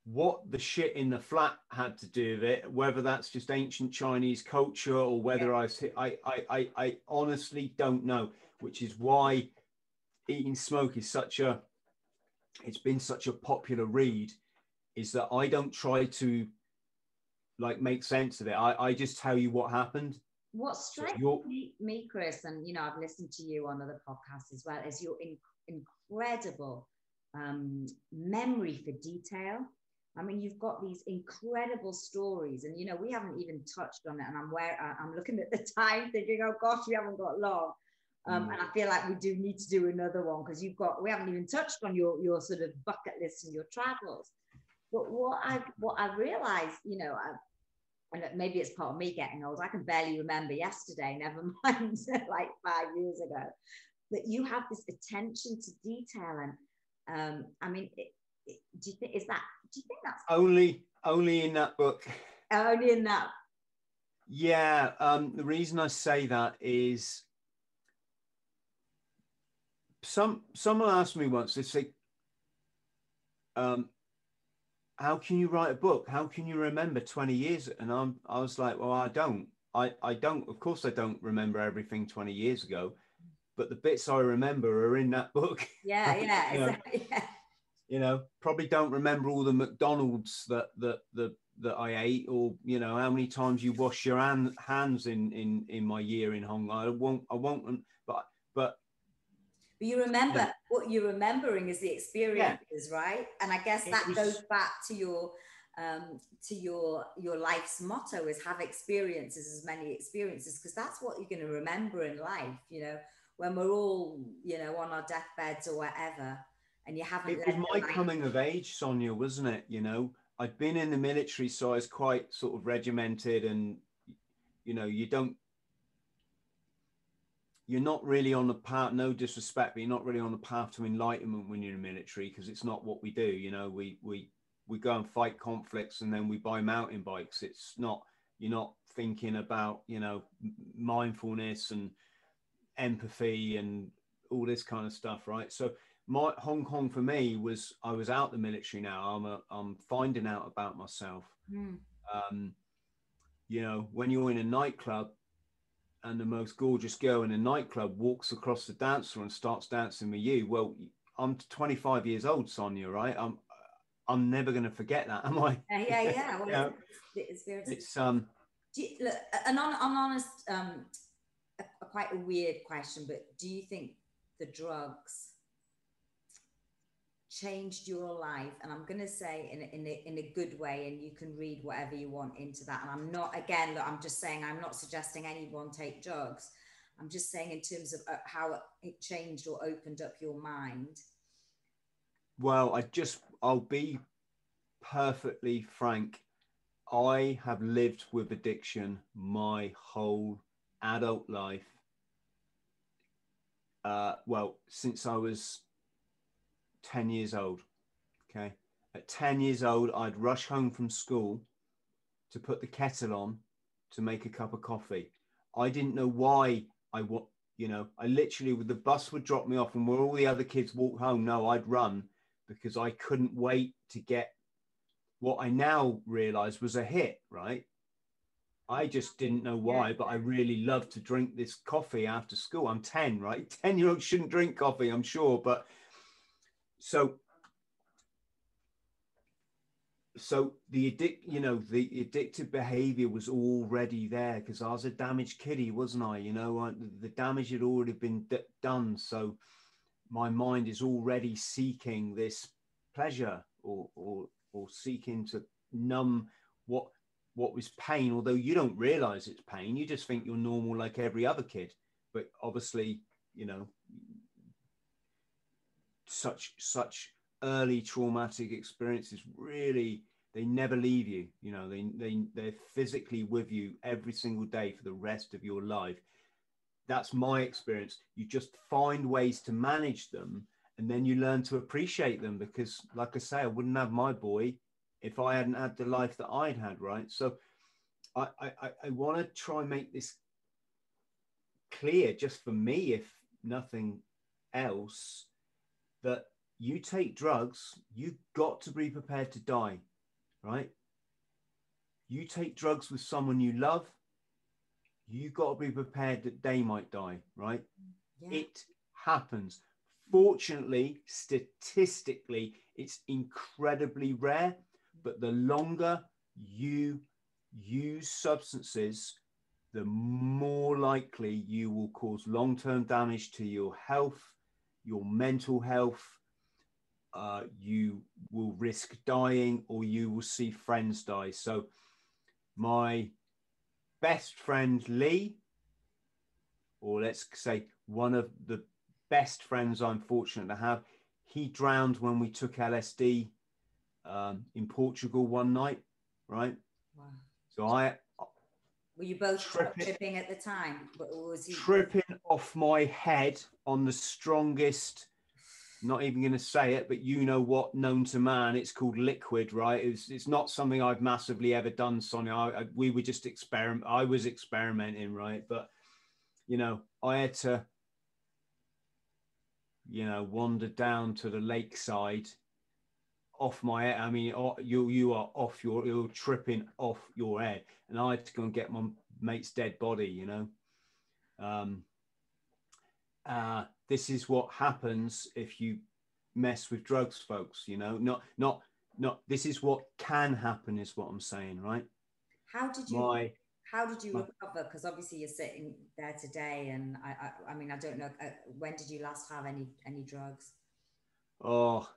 What the shit in the flat had to do with it, whether that's just ancient Chinese culture or whether yeah. I, I, I, I honestly don't know, which is why eating smoke is such a, it's been such a popular read, is that I don't try to like make sense of it. I, I just tell you what happened what strikes so me, me, Chris, and you know, I've listened to you on other podcasts as well, is your in, incredible um, memory for detail. I mean, you've got these incredible stories, and you know, we haven't even touched on it. And I'm where I'm looking at the time, thinking, "Oh gosh, we haven't got long." Um, mm. And I feel like we do need to do another one because you've got we haven't even touched on your your sort of bucket list and your travels. But what I what I realized, you know, I, and maybe it's part of me getting old. I can barely remember yesterday, never mind like five years ago. That you have this attention to detail, and um, I mean, it, it, do you think is that? Do you think that's only only in that book? Only in that. Yeah, um, the reason I say that is some someone asked me once. They say, um, how can you write a book? How can you remember 20 years? And I'm, I was like, well, I don't. I, I don't, of course, I don't remember everything 20 years ago, but the bits I remember are in that book. Yeah, yeah, you, know, exactly, yeah. you know, probably don't remember all the McDonald's that, that, that, that I ate or, you know, how many times you wash your hand, hands in, in, in my year in Hong Kong. I won't, I won't, but you remember yeah. what you're remembering is the experiences, yeah. right? And I guess that was, goes back to your um, to your your life's motto is have experiences as many experiences because that's what you're going to remember in life. You know, when we're all you know on our deathbeds or whatever, and you haven't. It was my coming of age, Sonya, wasn't it? You know, I'd been in the military, so I was quite sort of regimented, and you know, you don't you're not really on the path no disrespect but you're not really on the path to enlightenment when you're in the military because it's not what we do you know? We we we go and fight conflicts and then we buy mountain bikes. It's not you're not thinking about you know mindfulness and empathy and all this kind of stuff right? So my hong kong for me was i was out the military now. I'm a, i'm finding out about myself. Mm. um you know when you're in a nightclub and the most gorgeous girl in a nightclub walks across the dance floor and starts dancing with you, well, I'm 25 years old, Sonya, right? I'm I'm never going to forget that, am I? Yeah, yeah, yeah. Well, it's, it's, it's, um. You, look, an, on, an honest, um, a, a quite a weird question, but do you think the drugs changed your life and i'm going to say in in a, in a good way and you can read whatever you want into that. And i'm not again look, i'm just saying i'm not suggesting anyone take drugs. I'm just saying in terms of uh, how it changed or opened up your mind. Well i just i'll be perfectly frank. I have lived with addiction my whole adult life. Uh, well since i was 10 years old. Okay. At 10 years old, I'd rush home from school to put the kettle on to make a cup of coffee. I didn't know why I what you know, I literally the bus would drop me off and where all the other kids walk home, no, I'd run because I couldn't wait to get what I now realize was a hit, right? I just didn't know why, but I really love to drink this coffee after school. I'm 10, right? 10 year olds shouldn't drink coffee, I'm sure, but so so the addict you know the addictive behavior was already there because i was a damaged kiddie wasn't i? You know I, the damage had already been d- done. So my mind is already seeking this pleasure or or or seeking to numb what what was pain although you don't realize it's pain. You just think you're normal like every other kid. But obviously you know such such early traumatic experiences really they never leave you you know they, they they're physically with you every single day for the rest of your life. That's my experience. You just find ways to manage them and then you learn to appreciate them because, like I say, I wouldn't have my boy if I hadn't had the life that I'd had, right? So I, I, I want to try and make this clear just for me, if nothing else, that you take drugs, you've got to be prepared to die, right? You take drugs with someone you love, You've got to be prepared that they might die, right? Yeah. It happens. Fortunately, statistically, it's incredibly rare, but the longer you use substances, the more likely you will cause long term damage to your health, your mental health. Uh, you will risk dying or you will see friends die. So, my best friend Lee, or let's say one of the best friends I'm fortunate to have, he drowned when we took LSD um, in Portugal one night, right? Wow. So I. Were you both tripping, tripping at the time? was he tripping off my head on the strongest? Not even going to say it, but you know what? Known to man, it's called liquid, right? It's it's not something I've massively ever done, Sonya. I, I, we were just experiment. I was experimenting, right? But you know, I had to you know, wander down to the lakeside off my head. I mean, you you are off your you're tripping off your head, and I had to go and get my mate's dead body. You know, um, uh, this is what happens if you mess with drugs, folks. You know, not not not. This is what can happen, is what I'm saying, right? How did you? My, how did you recover? Because obviously you're sitting there today, and I, I, I mean, I don't know. Uh, when did you last have any any drugs? Oh,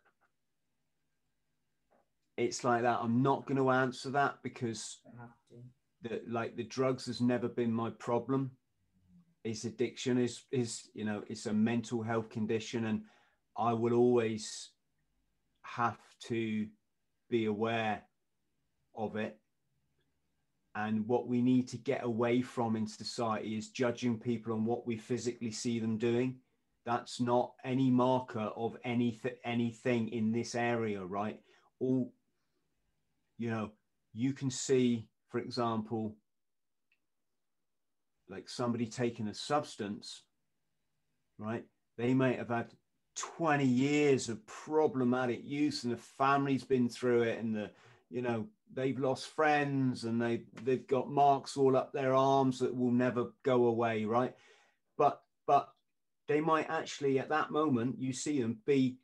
it's like that. I'm not going to answer that because the like the drugs has never been my problem. It's addiction is is you know it's a mental health condition, and I will always have to be aware of it and what we need to get away from in society is judging people on what we physically see them doing. That's not any marker of anything anything in this area, right? All you know, you can see, for example, like somebody taking a substance, right? They might have had 20 years of problematic use and the family's been through it and the you know they've lost friends and they they've got marks all up their arms that will never go away right but but they might actually at that moment you see them be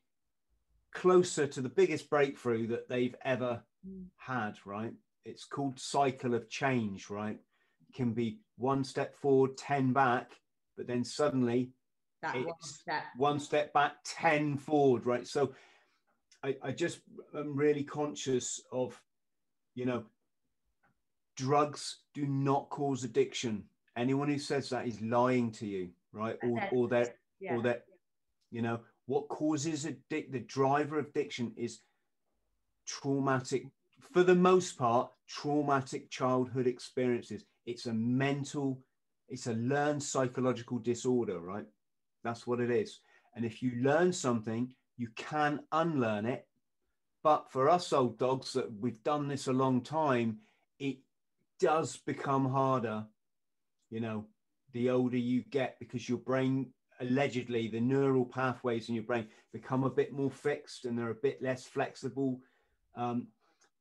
closer to the biggest breakthrough that they've ever mm. had right it's called cycle of change right can be one step forward 10 back but then suddenly that one step. one step back 10 forward right so I, I just am really conscious of you know, drugs do not cause addiction. Anyone who says that is lying to you, right? Or, or that, yeah. or that, you know, what causes addict the driver of addiction is traumatic, for the most part, traumatic childhood experiences. It's a mental, it's a learned psychological disorder, right? That's what it is. And if you learn something, you can unlearn it but for us old dogs that we've done this a long time, it does become harder, you know, the older you get because your brain allegedly the neural pathways in your brain become a bit more fixed and they're a bit less flexible. Um,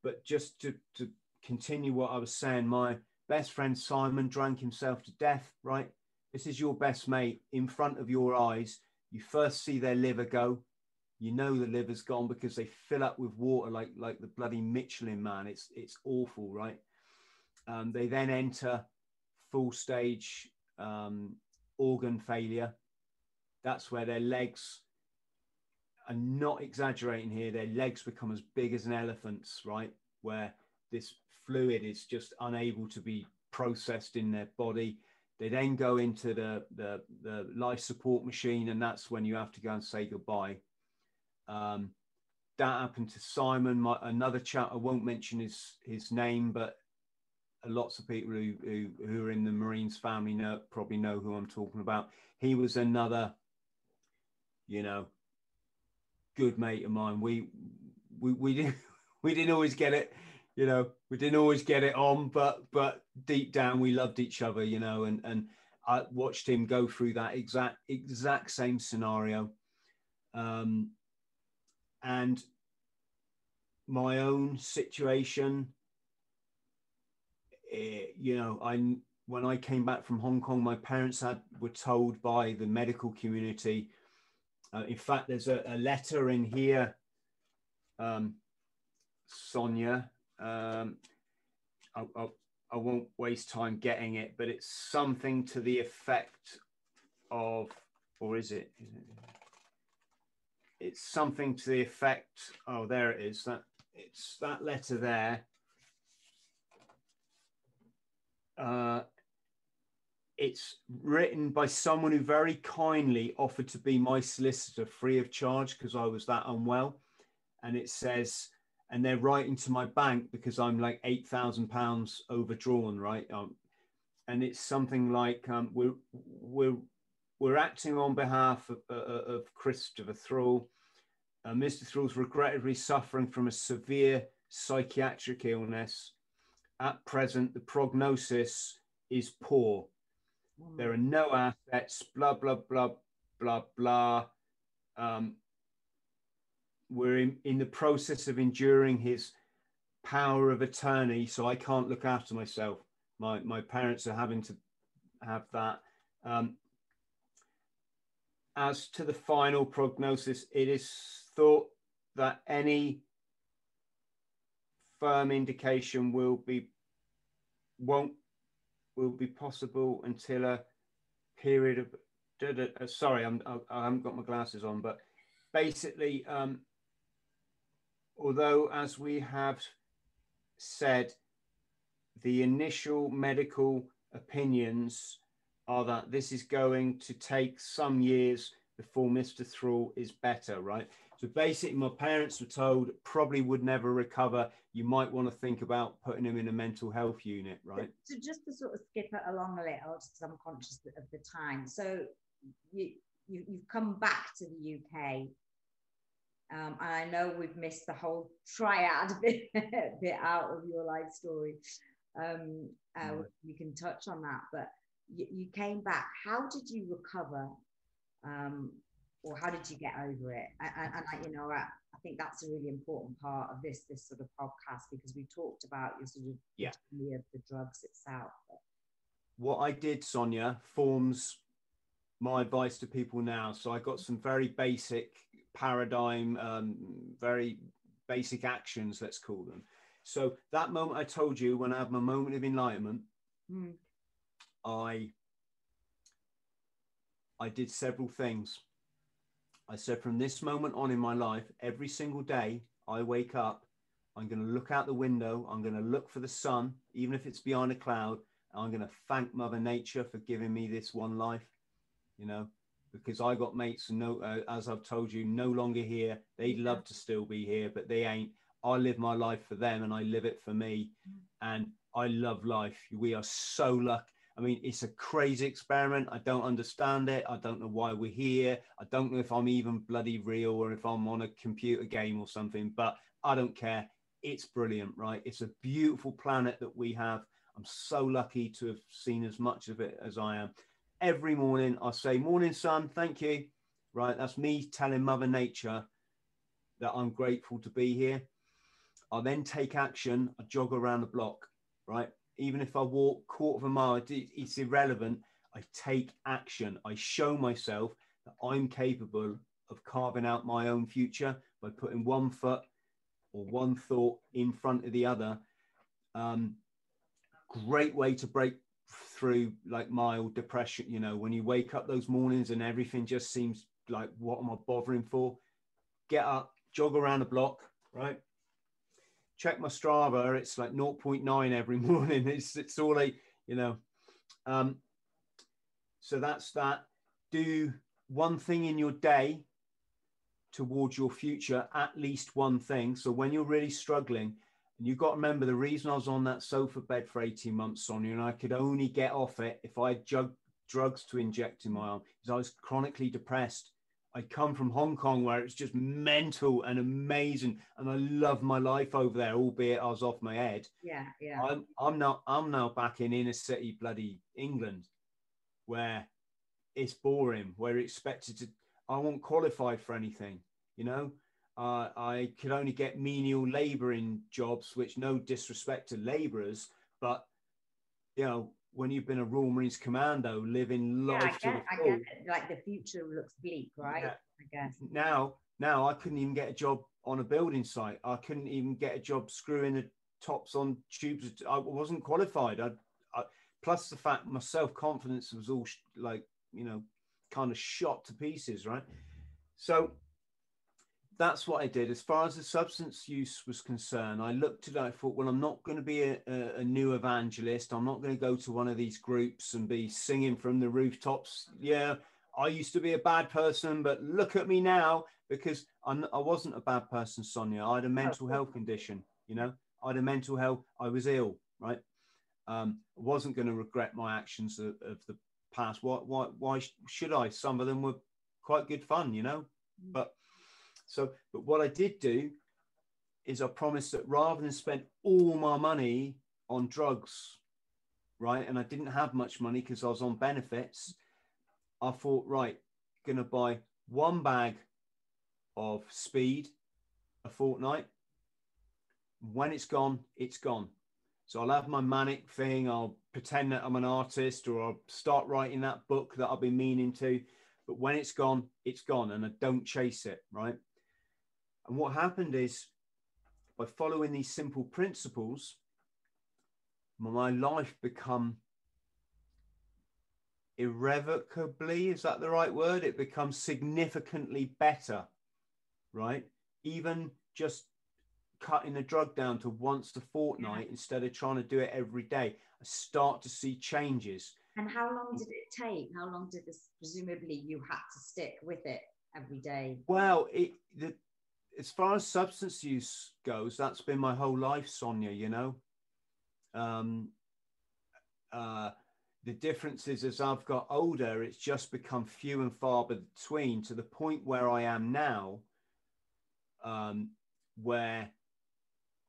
but just to, to continue what I was saying, my best friend Simon drank himself to death, right? This is your best mate in front of your eyes. You first see their liver go, you know the liver's gone because they fill up with water like like the bloody Michelin man. It's it's awful, right? Um, they then enter full stage um, organ failure. That's where their legs are not exaggerating here. Their legs become as big as an elephant's, right? Where this fluid is just unable to be processed in their body. They then go into the, the, the life support machine, and that's when you have to go and say goodbye. Um, that happened to Simon, my, another chap. I won't mention his his name, but lots of people who, who, who are in the Marines family know probably know who I'm talking about. He was another, you know, good mate of mine. We we we didn't we didn't always get it, you know, we didn't always get it on, but but deep down we loved each other, you know, and and I watched him go through that exact exact same scenario. Um, and my own situation, it, you know, I when I came back from Hong Kong, my parents had were told by the medical community. Uh, in fact, there's a, a, letter in here, um, Sonya. Um, I, I, I won't waste time getting it, but it's something to the effect of, or is it? Is it it's something to the effect. Oh, there it is. That it's that letter there. Uh, it's written by someone who very kindly offered to be my solicitor free of charge because I was that unwell. And it says, and they're writing to my bank because I'm like eight thousand pounds overdrawn, right? Um, and it's something like um, we're we're we're acting on behalf of, uh, of Christopher Thrall. Uh, Mr. Thrall's regrettably suffering from a severe psychiatric illness. At present, the prognosis is poor. There are no assets, blah, blah, blah, blah, blah. Um, we're in, in the process of enduring his power of attorney, so I can't look after myself. My, my parents are having to have that. Um, as to the final prognosis, it is thought that any firm indication will be won't will be possible until a period of uh, sorry I'm, I, haven't got my glasses on but basically um, although as we have said the initial medical opinions are that this is going to take some years before Mr. Thrall is better, right? So basically, my parents were told probably would never recover. You might want to think about putting him in a mental health unit, right? So, so just to sort of skip it along a little, just because I'm conscious of the time. So you, you have come back to the UK, um, and I know we've missed the whole triad bit, bit out of your life story. Um, uh. You can touch on that, but you, you came back. How did you recover? Um, or how did you get over it? And, and, and you know, I, I, think that's a really important part of this this sort of podcast because we talked about your sort of yeah of the drugs itself. What I did, Sonya, forms my advice to people now. So I got some very basic paradigm, um, very basic actions, let's call them. So that moment I told you when I had my moment of enlightenment, mm. I I did several things. I said, from this moment on in my life, every single day I wake up, I'm going to look out the window, I'm going to look for the sun, even if it's behind a cloud. I'm going to thank Mother Nature for giving me this one life, you know, because I got mates, no, uh, as I've told you, no longer here. They'd love to still be here, but they ain't. I live my life for them and I live it for me. Mm. And I love life. We are so lucky. I mean, it's a crazy experiment. I don't understand it. I don't know why we're here. I don't know if I'm even bloody real or if I'm on a computer game or something, but I don't care. It's brilliant, right? It's a beautiful planet that we have. I'm so lucky to have seen as much of it as I am. Every morning I say, Morning, sun, thank you. Right? That's me telling Mother Nature that I'm grateful to be here. I then take action. I jog around the block, right? even if I walk quarter of a mile, it's irrelevant. I take action. I show myself that I'm capable of carving out my own future by putting one foot or one thought in front of the other. Um, great way to break through like mild depression. You know, when you wake up those mornings and everything just seems like, what am I bothering for? Get up, jog around the block, right? check my Strava, it's like 0.9 every morning. It's it's all like, you know. Um, so that's that. Do one thing in your day towards your future, at least one thing. So when you're really struggling, and you've got to remember the reason I was on that sofa bed for 18 months, Sonya, and I could only get off it if I had jug, drugs to inject in my arm, is I was chronically depressed. I come from Hong Kong where it's just mental and amazing, and I love my life over there, albeit I was off my head. Yeah, yeah. I'm I'm now I'm now back in inner city bloody England, where it's boring, where you're expected to. I won't qualify for anything, you know. Uh, I could only get menial labouring jobs, which no disrespect to labourers, but you know, when you've been a Royal Marines commando, living yeah, I life to get, the I full. get. Like the future looks bleak, right? Yeah. I guess. Now, now I couldn't even get a job on a building site. I couldn't even get a job screwing the tops on tubes. I wasn't qualified. I, I plus the fact my self confidence was all sh- like you know, kind of shot to pieces, right? So that's what I did. As far as the substance use was concerned, I looked at it. I thought, well, I'm not going to be a, a, new evangelist. I'm not going to go to one of these groups and be singing from the rooftops. Yeah, I used to be a bad person, but look at me now because I'm, I wasn't a bad person, Sonya. I had a mental health condition. You know, I had a mental health. I was ill, right? Um, I wasn't going to regret my actions of, of the past. Why, why, why should I? Some of them were quite good fun, you know. But so, but what I did do is I promised that rather than spend all my money on drugs, right, and I didn't have much money because I was on benefits, I thought, right, gonna buy one bag of speed a fortnight. When it's gone, it's gone. So I'll have my manic thing. I'll pretend that I'm an artist, or I'll start writing that book that I've been meaning to. But when it's gone, it's gone, and I don't chase it, right? And what happened is, by following these simple principles, my life become irrevocably is that the right word? It becomes significantly better right? Even just cutting the drug down to once a fortnight yeah. instead of trying to do it every day i start to see changes. And how long did it take? How long did this presumably you had to stick with it every day? Well it the, as far as substance use goes that's been my whole life sonya you know um uh the difference is as I've got older, it's just become few and far between to the point where I am now, um, where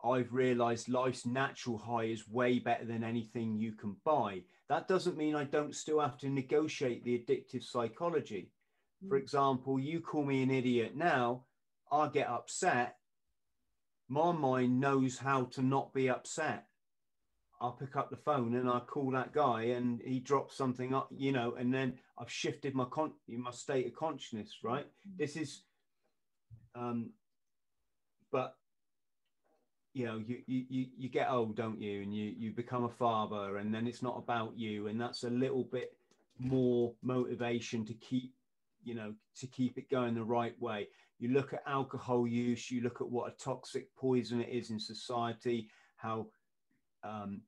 I've realized life's natural high is way better than anything you can buy. That doesn't mean I don't still have to negotiate the addictive psychology. Mm. For example, you call me an idiot now, I get upset. My mind knows how to not be upset. I'll pick up the phone and I call that guy and he drops something up, you know, and then I've shifted my con my state of consciousness, right? Mm-hmm. This is um but you know, you, you you get old, don't you? And you you become a father and then it's not about you. And that's a little bit more motivation to keep, you know, to keep it going the right way. You look at alcohol use, you look at what a toxic poison it is in society, how um,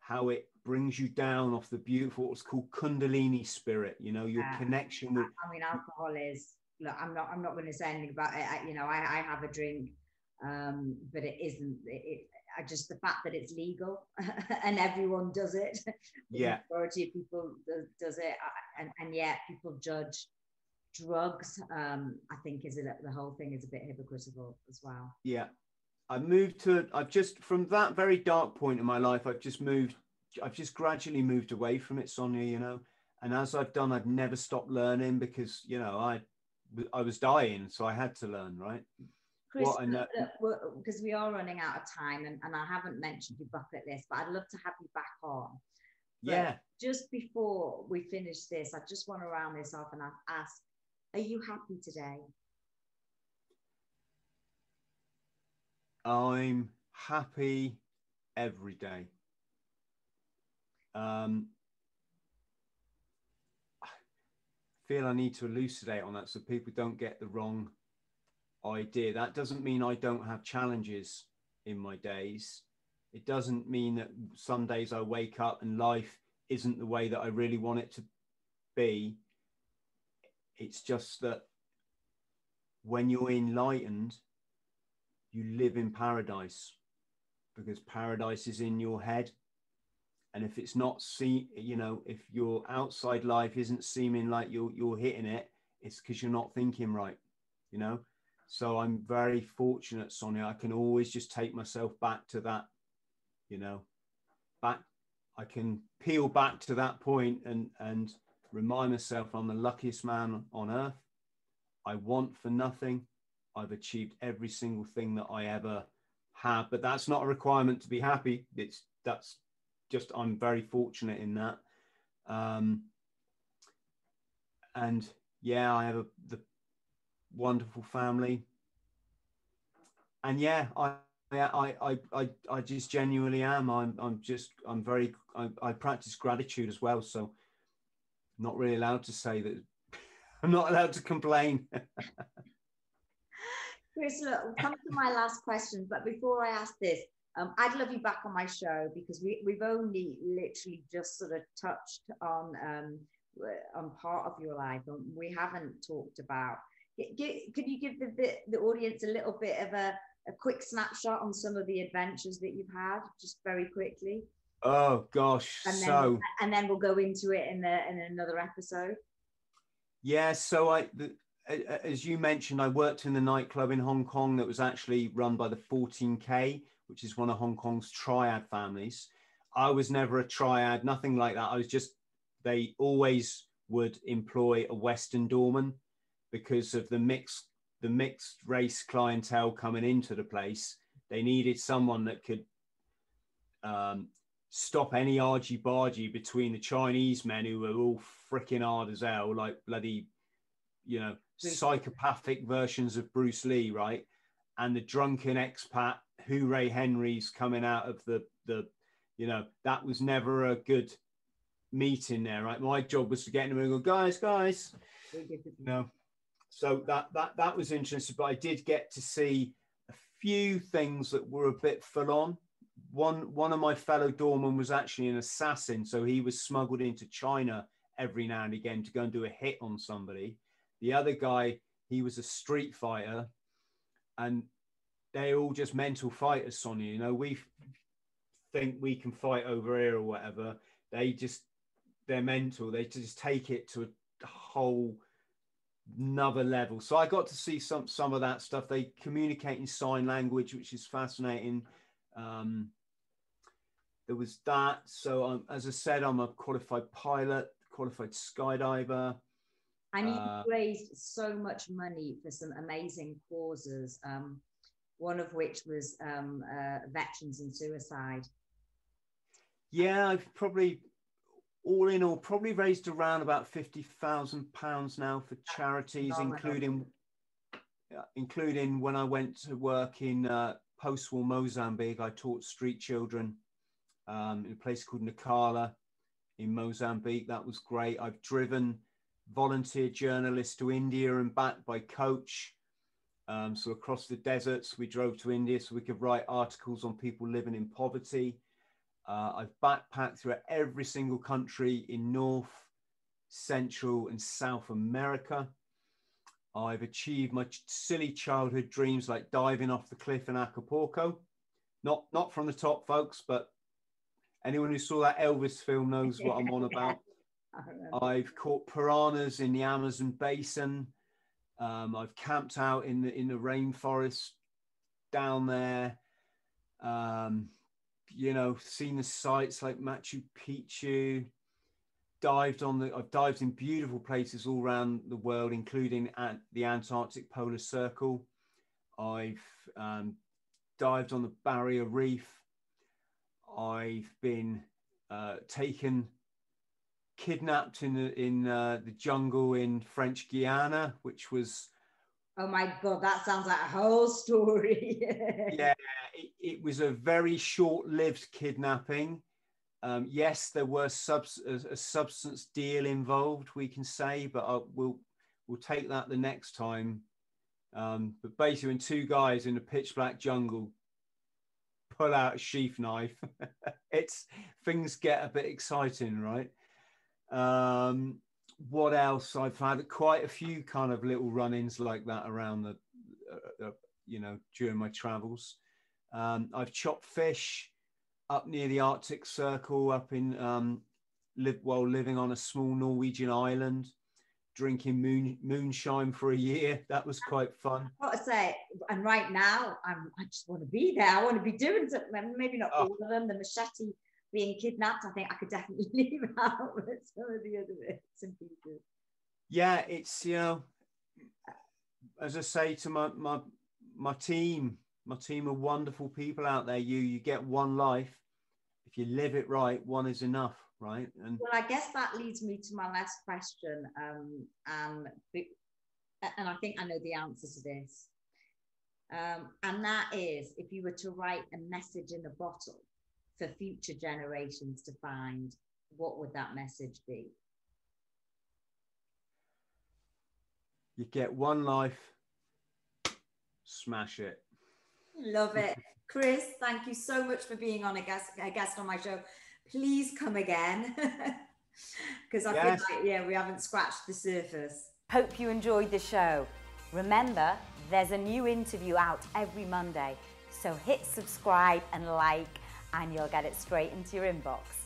how it brings you down off the beautiful what's called kundalini spirit you know your yeah. connection with i mean alcohol is look i'm not i'm not going to say anything about it. I, you know i, I have a drink um, but it isn't it, I just the fact that it's legal and everyone does it. Yeah. The majority of people does, does it. And, and yet people judge drugs um, i think is a, the whole thing is a bit hypocritical as well yeah I moved to, I've just, from that very dark point in my life, I've just moved, I've just gradually moved away from it, Sonya, you know. And as I've done, I've never stopped learning because, you know, I, I was dying, so I had to learn, right? Chris, because we are running out of time and, and I haven't mentioned your bucket list, but I'd love to have you back on. But yeah. Just before we finish this, I just want to round this off and i ask, are you happy today? I'm happy every day. Um, I feel I need to elucidate on that so people don't get the wrong idea. That doesn't mean I don't have challenges in my days. It doesn't mean that some days I wake up and life isn't the way that I really want it to be. It's just that when you're enlightened, you live in paradise because paradise is in your head and if it's not see you know if your outside life isn't seeming like you're you're hitting it it's because you're not thinking right, you know. So I'm very fortunate, Sonya. I can always just take myself back to that, you know, back. I can peel back to that point and and remind myself I'm the luckiest man on earth. I want for nothing. I've achieved every single thing that I ever have, but that's not a requirement to be happy. It's that's just I'm very fortunate in that. Um, and yeah, I have a the wonderful family. And yeah, I I I I, I just genuinely am. I'm I'm just I'm very I, I practice gratitude as well. So Not really allowed to say that I'm not allowed to complain. Chris, look, we'll come to my last question. But before I ask this, um, I'd love you back on my show because we, we've only literally just sort of touched on um, on part of your life, and we haven't talked about. Could you give the, the, the audience a little bit of a, a quick snapshot on some of the adventures that you've had, just very quickly? Oh gosh, and then, so and then we'll go into it in the in another episode. Yeah, so I, the, as you mentioned, I worked in the nightclub in Hong Kong that was actually run by the 14K, which is one of Hong Kong's triad families. I was never a triad, nothing like that. I was just, they always would employ a Western doorman because of the mixed, the mixed race clientele coming into the place. They needed someone that could um, stop any argy bargy between the Chinese men who were all freaking hard as hell, like bloody, you know, psychopathic versions of Bruce Lee, right? And the drunken expat Hooray Henry's coming out of the the, you know, that was never a good meeting there, right? My job was to get in and go, guys, guys, you know. So that that that was interesting, but I did get to see a few things that were a bit full on. One one of my fellow doormen was actually an assassin, so he was smuggled into China every now and again to go and do a hit on somebody. The other guy, he was a street fighter, and they're all just mental fighters, Sonya. You know, we think we can fight over here or whatever. They just they're mental. They just take it to a whole another level. So I got to see some some of that stuff. They communicate in sign language, which is fascinating. Um, there was that. So um, as I said, I'm a qualified pilot, qualified skydiver. And you've uh, raised so much money for some amazing causes. Um, one of which was um, uh, veterans and suicide. Yeah, I've probably all in all probably raised around about fifty thousand pounds now for charities, including uh, including when I went to work in uh, post-war Mozambique. I taught street children um, in a place called Nacala in Mozambique. That was great. I've driven volunteer journalists to India and back by coach. Um, so across the deserts, we drove to India so we could write articles on people living in poverty. Uh, I've backpacked through every single country in North, Central, and South America. I've achieved my silly childhood dreams like diving off the cliff in Acapulco. Not, not from the top, folks, but anyone who saw that Elvis film knows what I'm on about. I've caught piranhas in the Amazon basin. Um, I've camped out in the in the rainforest down there. Um, you know, seen the sights like Machu Picchu. Dived on the. I've dived in beautiful places all around the world, including at the Antarctic Polar Circle. I've um, dived on the Barrier Reef. I've been uh, taken kidnapped in the, in uh, the jungle in French Guiana, which was. Oh my God, that sounds like a whole story. yeah, it, it, was a very short lived kidnapping. Um, yes, there was a, a, substance deal involved, we can say, but we'll, we'll take that the next time. Um, but basically, when two guys in a pitch black jungle pull out a sheath knife, it's things get a bit exciting, right? Um, what else? I've had quite a few kind of little run-ins like that around the, uh, uh, you know, during my travels. Um, I've chopped fish up near the Arctic Circle, up in um, live while living on a small Norwegian island. drinking moon, moonshine for a year. That was quite fun. What to say, and right now, I'm, I just want to be there. I want to be doing something. Maybe not oh. all of them. The machete being kidnapped, I think I could definitely leave out with some of the other bits and pieces. Yeah, it's you know, as I say to my my my team, my team of wonderful people out there. You you get one life. If you live it right, one is enough, right? And well, I guess that leads me to my last question, um, and and I think I know the answer to this. Um, and that is, if you were to write a message in a bottle for future generations to find, what would that message be? You get one life, smash it. Love it. Chris, thank you so much for being on a guest, a guest on my show. Please come again. Because I yes. feel like, yeah, we haven't scratched the surface. Hope you enjoyed the show. Remember, there's a new interview out every Monday. So hit subscribe and like, and you'll get it straight into your inbox.